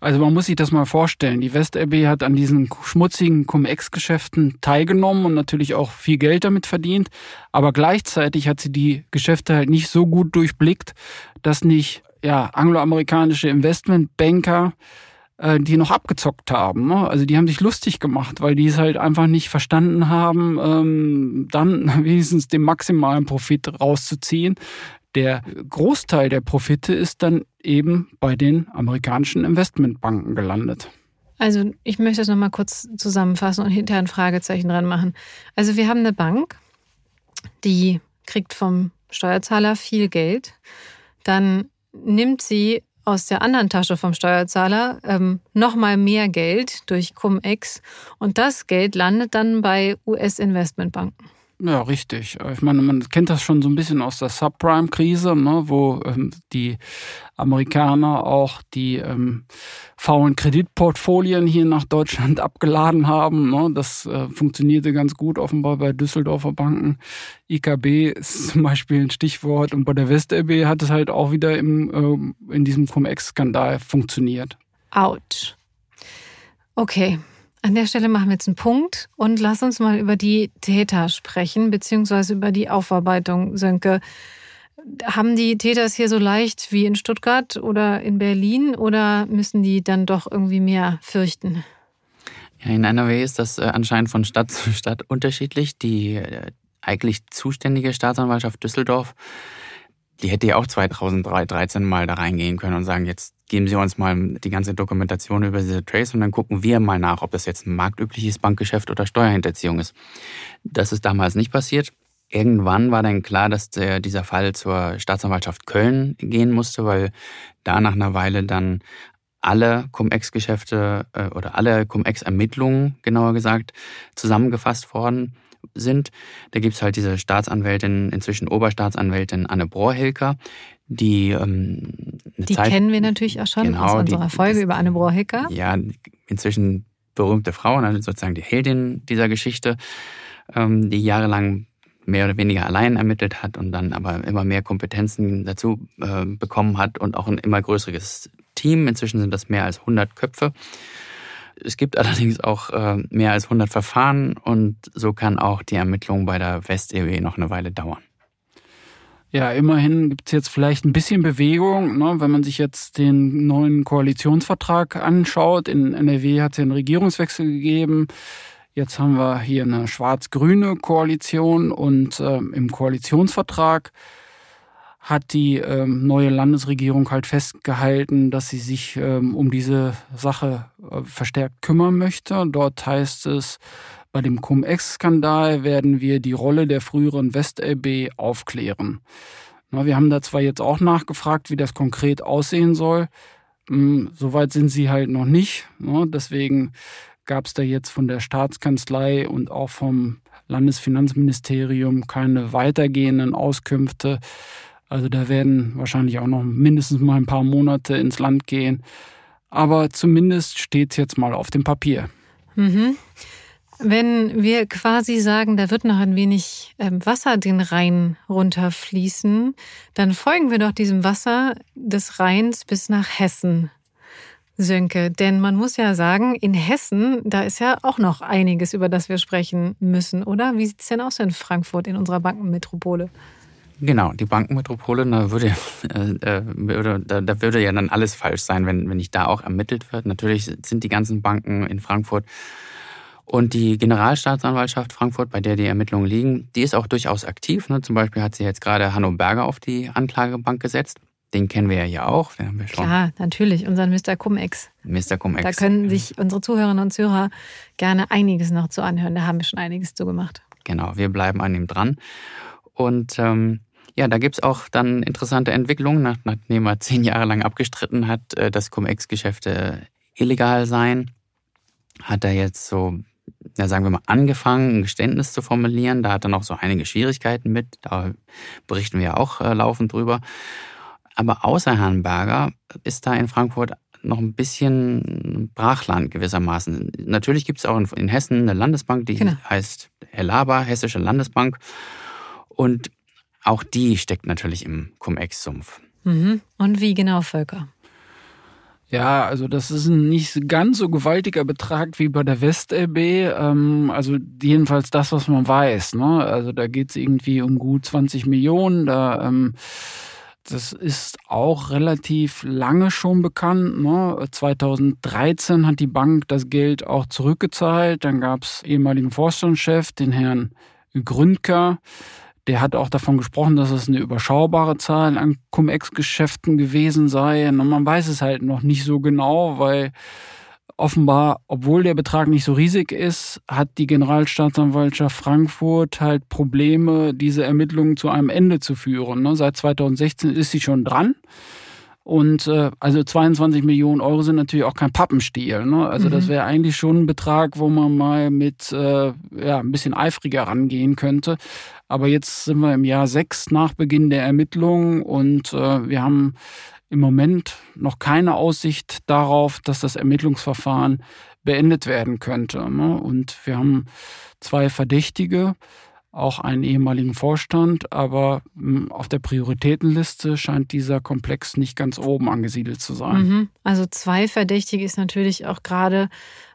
S3: Also man muss sich das mal vorstellen. Die WestLB hat an diesen schmutzigen Cum-Ex-Geschäften teilgenommen und natürlich auch viel Geld damit verdient. Aber gleichzeitig hat sie die Geschäfte halt nicht so gut durchblickt, dass nicht ja, angloamerikanische Investmentbanker äh, die noch abgezockt haben. Ne? Also die haben sich lustig gemacht, weil die es halt einfach nicht verstanden haben, ähm, dann [laughs] wenigstens den maximalen Profit rauszuziehen. Der Großteil der Profite ist dann eben bei den amerikanischen Investmentbanken gelandet.
S2: Also ich möchte das nochmal kurz zusammenfassen und hinterher ein Fragezeichen dran machen. Also wir haben eine Bank, die kriegt vom Steuerzahler viel Geld. Dann nimmt sie aus der anderen Tasche vom Steuerzahler ähm, nochmal mehr Geld durch Cum-Ex und das Geld landet dann bei US-Investmentbanken.
S3: Ja, richtig. Ich meine, man kennt das schon so ein bisschen aus der Subprime-Krise, ne, wo ähm, die Amerikaner auch die ähm, faulen Kreditportfolien hier nach Deutschland [laughs] abgeladen haben. Ne. Das äh, funktionierte ganz gut offenbar bei Düsseldorfer Banken. IKB ist [laughs] zum Beispiel ein Stichwort und bei der WestLB hat es halt auch wieder im, äh, in diesem Cum-Ex-Skandal funktioniert.
S2: Autsch. Okay, an der Stelle machen wir jetzt einen Punkt und lass uns mal über die Täter sprechen, beziehungsweise über die Aufarbeitung, Sönke. Haben die Täter es hier so leicht wie in Stuttgart oder in Berlin oder müssen die dann doch irgendwie mehr fürchten?
S6: Ja, in NRW ist das äh, anscheinend von Stadt [laughs] zu Stadt unterschiedlich. Die äh, eigentlich zuständige Staatsanwaltschaft Düsseldorf die hätte ja auch 2013 mal da reingehen können und sagen, jetzt geben Sie uns mal die ganze Dokumentation über diese Trace und dann gucken wir mal nach, ob das jetzt ein marktübliches Bankgeschäft oder Steuerhinterziehung ist. Das ist damals nicht passiert. Irgendwann war dann klar, dass der, dieser Fall zur Staatsanwaltschaft Köln gehen musste, weil da nach einer Weile dann alle Cum-Ex-Geschäfte äh, oder alle Cum-Ex-Ermittlungen, genauer gesagt, zusammengefasst worden sind. Da gibt's halt diese Staatsanwältin, inzwischen Oberstaatsanwältin Anne Brohrhilker, die ähm,
S2: Die Zeit, kennen wir natürlich auch schon genau, aus unserer die, Folge das, über Anne Brohrhilker.
S6: Ja, inzwischen berühmte Frau und also sozusagen die Heldin dieser Geschichte, ähm, die jahrelang mehr oder weniger allein ermittelt hat und dann aber immer mehr Kompetenzen dazu äh, bekommen hat und auch ein immer größeres Team. Inzwischen sind das mehr als 100 Köpfe. Es gibt allerdings auch äh, mehr als 100 Verfahren und so kann auch die Ermittlung bei der West-EW noch eine Weile dauern.
S3: Ja, immerhin gibt es jetzt vielleicht ein bisschen Bewegung, ne? wenn man sich jetzt den neuen Koalitionsvertrag anschaut. In NRW hat es ja einen Regierungswechsel gegeben. Jetzt haben wir hier eine schwarz-grüne Koalition und äh, im Koalitionsvertrag hat die ähm, neue Landesregierung halt festgehalten, dass sie sich ähm, um diese Sache äh, verstärkt kümmern möchte. Dort heißt es, bei dem Cum-Ex-Skandal werden wir die Rolle der früheren WestLB aufklären. Na, wir haben da zwar jetzt auch nachgefragt, wie das konkret aussehen soll. Hm, Soweit sind sie halt noch nicht. Ne? Deswegen gab es da jetzt von der Staatskanzlei und auch vom Landesfinanzministerium keine weitergehenden Auskünfte. Also da werden wahrscheinlich auch noch mindestens mal ein paar Monate ins Land gehen. Aber zumindest steht es jetzt mal auf dem Papier.
S2: Mhm. Wenn wir quasi sagen, da wird noch ein wenig ähm, Wasser den Rhein runterfließen, dann folgen wir doch diesem Wasser des Rheins bis nach Hessen. Sönke, denn man muss ja sagen, in Hessen, da ist ja auch noch einiges, über das wir sprechen müssen, oder? Wie sieht es denn aus in Frankfurt, in unserer Bankenmetropole?
S6: Genau, die Bankenmetropole, da würde, äh, würde, da, da, würde ja dann alles falsch sein, wenn, wenn nicht da auch ermittelt wird. Natürlich sind die ganzen Banken in Frankfurt und die Generalstaatsanwaltschaft Frankfurt, bei der die Ermittlungen liegen, die ist auch durchaus aktiv. Ne? Zum Beispiel hat sie jetzt gerade Hanno Berger auf die Anklagebank gesetzt. Den kennen wir ja hier auch. Den haben wir
S2: schon. Klar, natürlich, unseren Mr. Cum-Ex.
S6: Mr. Cum-Ex.
S2: Da können sich unsere Zuhörerinnen und Zuhörer gerne einiges noch zu anhören. Da haben wir schon einiges zu gemacht.
S6: Genau, wir bleiben an ihm dran. Und ähm, ja, da gibt es auch dann interessante Entwicklungen, nach, nachdem er zehn Jahre lang abgestritten hat, äh, dass Cum-Ex-Geschäfte illegal seien. Hat er jetzt so, ja, sagen wir mal, angefangen, ein Geständnis zu formulieren. Da hat er noch so einige Schwierigkeiten mit. Da berichten wir ja auch äh, laufend drüber. Aber außer Herrn Berger ist da in Frankfurt noch ein bisschen Brachland gewissermaßen. Natürlich gibt es auch in, Hessen eine Landesbank, die genau. heißt Helaba, Hessische Landesbank. Und auch die steckt natürlich im Cum-Ex-Sumpf.
S2: Mhm. Und wie genau, Völker?
S3: Ja, also das ist ein nicht ganz so gewaltiger Betrag wie bei der WestLB. Ähm, also jedenfalls das, was man weiß. Ne? Also da geht es irgendwie um gut 20 Millionen. Da, ähm, das ist auch relativ lange schon bekannt. Ne? 2013 hat die Bank das Geld auch zurückgezahlt. Dann gab es ehemaligen Vorstandschef, den Herrn Gründker der hat auch davon gesprochen, dass es eine überschaubare Zahl an Cum-Ex-Geschäften gewesen sei. Und man weiß es halt noch nicht so genau, weil offenbar, obwohl der Betrag nicht so riesig ist, hat die Generalstaatsanwaltschaft Frankfurt halt Probleme, diese Ermittlungen zu einem Ende zu führen. Ne? Seit 2016 ist sie schon dran. Und äh, also 22 Millionen Euro sind natürlich auch kein Pappenstiel. Ne? Also mhm. das wäre eigentlich schon ein Betrag, wo man mal mit äh, ja, ein bisschen eifriger rangehen könnte. Aber jetzt sind wir im Jahr sechs nach Beginn der Ermittlungen und äh, wir haben im Moment noch keine Aussicht darauf, dass das Ermittlungsverfahren beendet werden könnte. Ne? Und wir haben zwei Verdächtige auch einen ehemaligen Vorstand, aber hm, auf der Prioritätenliste scheint dieser Komplex nicht ganz oben angesiedelt zu sein.
S2: Mhm. Also zwei Verdächtige ist natürlich auch gerade,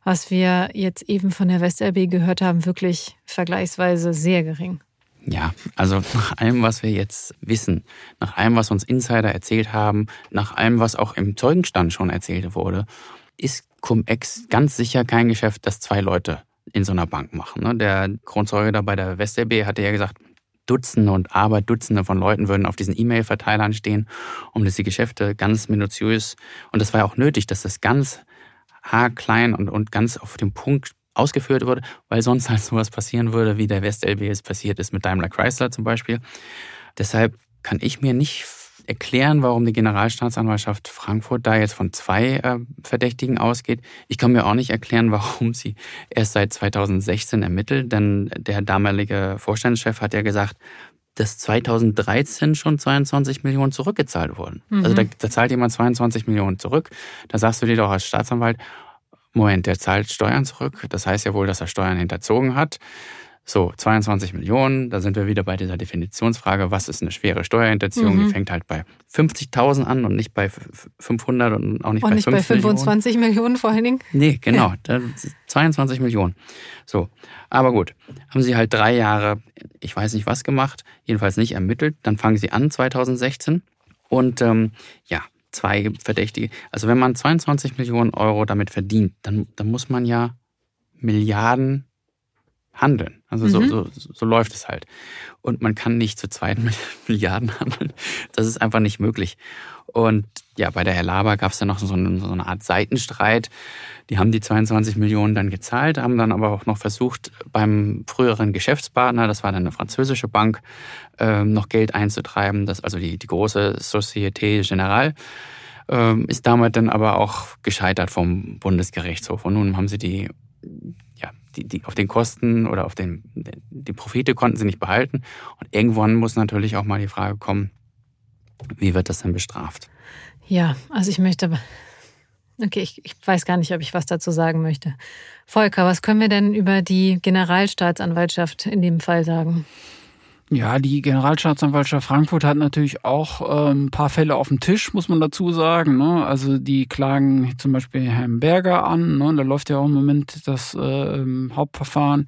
S2: was wir jetzt eben von der WestLB gehört haben, wirklich vergleichsweise sehr gering.
S6: Ja, also nach allem, was wir jetzt wissen, nach allem, was uns Insider erzählt haben, nach allem, was auch im Zeugenstand schon erzählt wurde, ist Cum-Ex ganz sicher kein Geschäft, das zwei Leute in so einer Bank machen. Ne? Der Kronzeuge da bei der WestLB hatte ja gesagt, Dutzende und aber Dutzende von Leuten würden auf diesen E-Mail-Verteilern stehen, um dass die Geschäfte ganz minutiös, und das war ja auch nötig, dass das ganz haarklein und, und ganz auf den Punkt ausgeführt wurde, weil sonst halt sowas passieren würde, wie der WestLB es passiert ist mit Daimler Chrysler zum Beispiel. Deshalb kann ich mir nicht erklären, warum die Generalstaatsanwaltschaft Frankfurt da jetzt von zwei äh, Verdächtigen ausgeht. Ich kann mir auch nicht erklären, warum sie erst seit 2016 ermittelt, denn der damalige Vorstandschef hat ja gesagt, dass 2013 schon 22 Millionen zurückgezahlt wurden. Mhm. Also da, da zahlt jemand 22 Millionen zurück. Da sagst du dir doch als Staatsanwalt, Moment, der zahlt Steuern zurück. Das heißt ja wohl, dass er Steuern hinterzogen hat. So, 22 Millionen, da sind wir wieder bei dieser Definitionsfrage, was ist eine schwere Steuerhinterziehung? Mhm. Die fängt halt bei 50.000 an und nicht bei 500 und auch nicht und bei nicht 5 bei
S2: 25 Millionen. Millionen vor allen Dingen?
S6: Nee, genau, 22 Millionen. So, aber gut, haben sie halt drei Jahre, ich weiß nicht was gemacht, jedenfalls nicht ermittelt. Dann fangen sie an 2016 und ähm, ja, zwei Verdächtige. Also wenn man 22 Millionen Euro damit verdient, dann, dann muss man ja Milliarden handeln. Also mhm. so, so, so läuft es halt. Und man kann nicht zu zweit mit [laughs] Milliarden handeln. Das ist einfach nicht möglich. Und ja, bei der Herr Laber gab es dann noch so eine, so eine, Art Seitenstreit. Die haben die 22 Millionen dann gezahlt, haben dann aber auch noch versucht, beim früheren Geschäftspartner, das war dann eine französische Bank, äh, noch Geld einzutreiben. Das, also die, die große Société Générale ähm, ist damit dann aber auch gescheitert vom Bundesgerichtshof. Und nun haben sie die die, die, auf den Kosten oder auf den die Profite konnten sie nicht behalten. Und irgendwann muss natürlich auch mal die Frage kommen, wie wird das denn bestraft?
S2: Ja, also ich möchte. Okay, ich, ich weiß gar nicht, ob ich was dazu sagen möchte. Volker, was können wir denn über die Generalstaatsanwaltschaft in dem Fall sagen?
S3: Ja, die Generalstaatsanwaltschaft Frankfurt hat natürlich auch ähm, ein paar Fälle auf dem Tisch, muss man dazu sagen. Ne? Also die klagen zum Beispiel Herrn Berger an. Ne? Da läuft ja auch im Moment das äh, Hauptverfahren,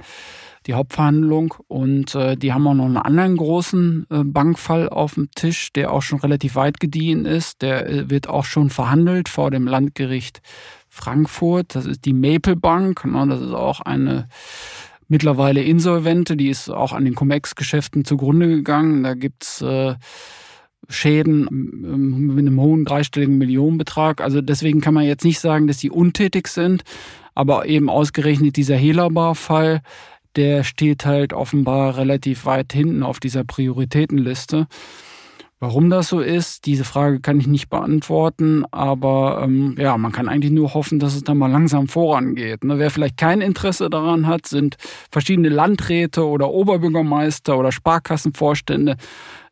S3: die Hauptverhandlung. Und äh, die haben auch noch einen anderen großen äh, Bankfall auf dem Tisch, der auch schon relativ weit gediehen ist. Der wird auch schon verhandelt vor dem Landgericht Frankfurt. Das ist die Maple Bank. Ne? Das ist auch eine mittlerweile insolvente, die ist auch an den Cum-Ex-Geschäften zugrunde gegangen. Da gibt's äh, Schäden ähm, mit einem hohen dreistelligen Millionenbetrag. Also deswegen kann man jetzt nicht sagen, dass sie untätig sind, aber eben ausgerechnet dieser Helabar-Fall, der steht halt offenbar relativ weit hinten auf dieser Prioritätenliste. Warum das so ist, diese Frage kann ich nicht beantworten, aber ähm, ja, man kann eigentlich nur hoffen, dass es dann mal langsam vorangeht. Ne? Wer vielleicht kein Interesse daran hat, sind verschiedene Landräte oder Oberbürgermeister oder Sparkassenvorstände,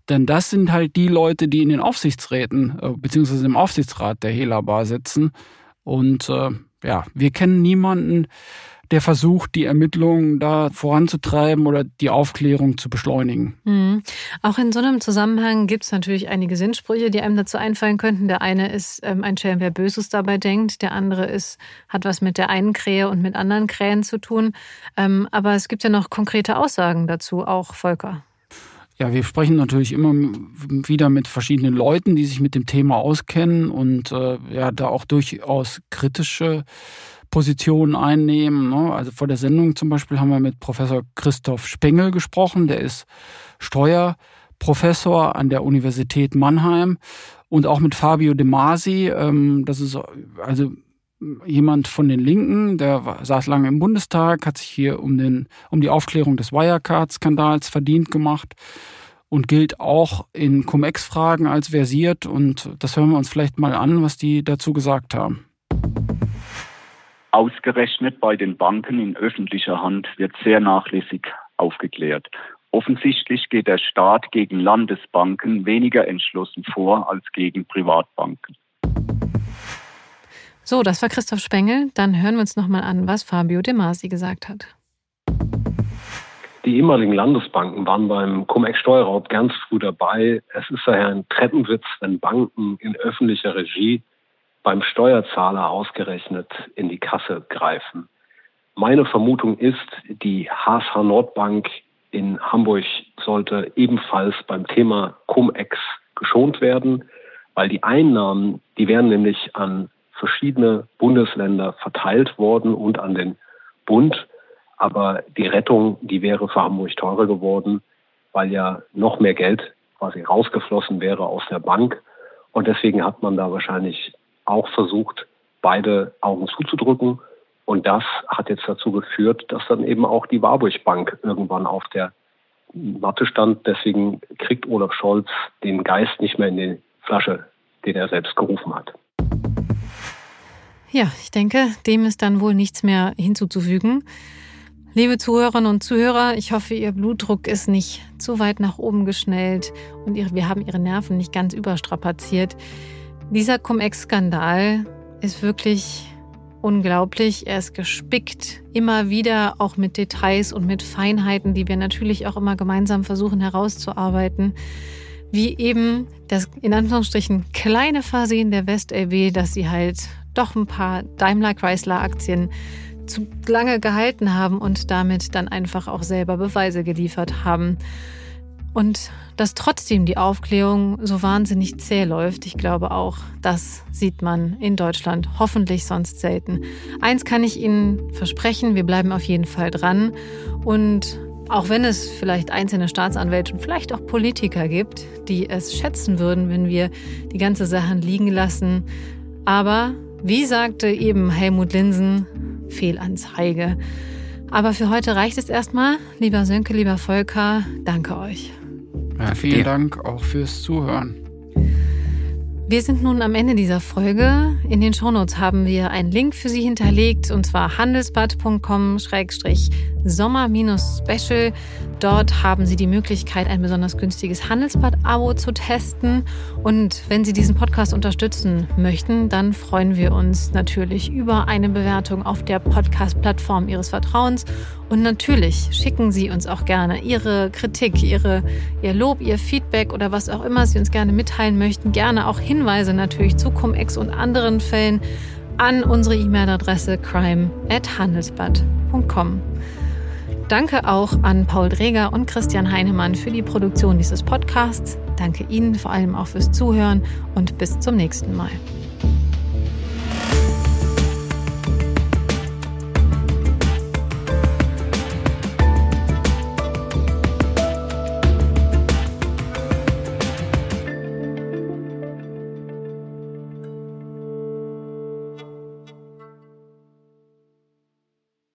S3: denn das sind halt die Leute, die in den Aufsichtsräten äh, beziehungsweise im Aufsichtsrat der Hela sitzen. Und äh, ja, wir kennen niemanden, der versucht, die Ermittlungen da voranzutreiben oder die Aufklärung zu beschleunigen.
S2: Mhm. Auch in so einem Zusammenhang gibt es natürlich einige Sinnsprüche, die einem dazu einfallen könnten. Der eine ist ähm, ein Schelm, wer Böses dabei denkt. Der andere ist, hat was mit der einen Krähe und mit anderen Krähen zu tun. Ähm, aber es gibt ja noch konkrete Aussagen dazu, auch Volker.
S3: Ja, wir sprechen natürlich immer wieder mit verschiedenen Leuten, die sich mit dem Thema auskennen und äh, ja, da auch durchaus kritische Positionen einnehmen. Ne? Also vor der Sendung zum Beispiel haben wir mit Professor Christoph Spengel gesprochen, der ist Steuerprofessor an der Universität Mannheim und auch mit Fabio De Masi, ähm, das ist also jemand von den Linken, der saß lange im Bundestag, hat sich hier um, den, um die Aufklärung des Wirecard-Skandals verdient gemacht und gilt auch in Cum-Ex-Fragen als versiert. Und das hören wir uns vielleicht mal an, was die dazu gesagt haben.
S11: Ausgerechnet bei den Banken in öffentlicher Hand wird sehr nachlässig aufgeklärt. Offensichtlich geht der Staat gegen Landesbanken weniger entschlossen vor als gegen Privatbanken.
S2: So, das war Christoph Spengel. Dann hören wir uns nochmal an, was Fabio De Masi gesagt hat.
S12: Die ehemaligen Landesbanken waren beim Cum-Ex-Steuerraub ganz früh dabei. Es ist daher ein Treppenwitz, wenn Banken in öffentlicher Regie beim Steuerzahler ausgerechnet in die Kasse greifen. Meine Vermutung ist, die HSH Nordbank in Hamburg sollte ebenfalls beim Thema Cum-Ex geschont werden, weil die Einnahmen, die wären nämlich an verschiedene Bundesländer verteilt worden und an den Bund. Aber die Rettung, die wäre für Hamburg teurer geworden, weil ja noch mehr Geld quasi rausgeflossen wäre aus der Bank. Und deswegen hat man da wahrscheinlich auch versucht, beide Augen zuzudrücken. Und das hat jetzt dazu geführt, dass dann eben auch die Warburg Bank irgendwann auf der Matte stand. Deswegen kriegt Olaf Scholz den Geist nicht mehr in die Flasche, den er selbst gerufen hat.
S2: Ja, ich denke, dem ist dann wohl nichts mehr hinzuzufügen. Liebe Zuhörerinnen und Zuhörer, ich hoffe, Ihr Blutdruck ist nicht zu weit nach oben geschnellt und wir haben Ihre Nerven nicht ganz überstrapaziert. Dieser Cum-Ex-Skandal ist wirklich unglaublich. Er ist gespickt, immer wieder auch mit Details und mit Feinheiten, die wir natürlich auch immer gemeinsam versuchen herauszuarbeiten. Wie eben das in Anführungsstrichen kleine Versehen der WestLB, dass sie halt doch ein paar Daimler-Chrysler-Aktien zu lange gehalten haben und damit dann einfach auch selber Beweise geliefert haben. Und dass trotzdem die Aufklärung so wahnsinnig zäh läuft, ich glaube auch, das sieht man in Deutschland hoffentlich sonst selten. Eins kann ich Ihnen versprechen, wir bleiben auf jeden Fall dran. Und auch wenn es vielleicht einzelne Staatsanwälte und vielleicht auch Politiker gibt, die es schätzen würden, wenn wir die ganze Sache liegen lassen. Aber wie sagte eben Helmut Linsen, Fehlanzeige. Aber für heute reicht es erstmal. Lieber Sönke, lieber Volker, danke euch.
S3: Ja, vielen dir. Dank auch fürs Zuhören.
S2: Wir sind nun am Ende dieser Folge. In den Shownotes haben wir einen Link für Sie hinterlegt und zwar handelsbad.com-sachsen Sommer-Special. Dort haben Sie die Möglichkeit, ein besonders günstiges Handelsblatt-Abo zu testen. Und wenn Sie diesen Podcast unterstützen möchten, dann freuen wir uns natürlich über eine Bewertung auf der Podcast-Plattform Ihres Vertrauens. Und natürlich schicken Sie uns auch gerne Ihre Kritik, Ihre, Ihr Lob, Ihr Feedback oder was auch immer Sie uns gerne mitteilen möchten. Gerne auch Hinweise natürlich zu Cum-Ex und anderen Fällen an unsere E-Mail-Adresse crime@handelsblatt.com. Danke auch an Paul Dreger und Christian Heinemann für die Produktion dieses Podcasts. Danke Ihnen vor allem auch fürs Zuhören und bis zum nächsten Mal.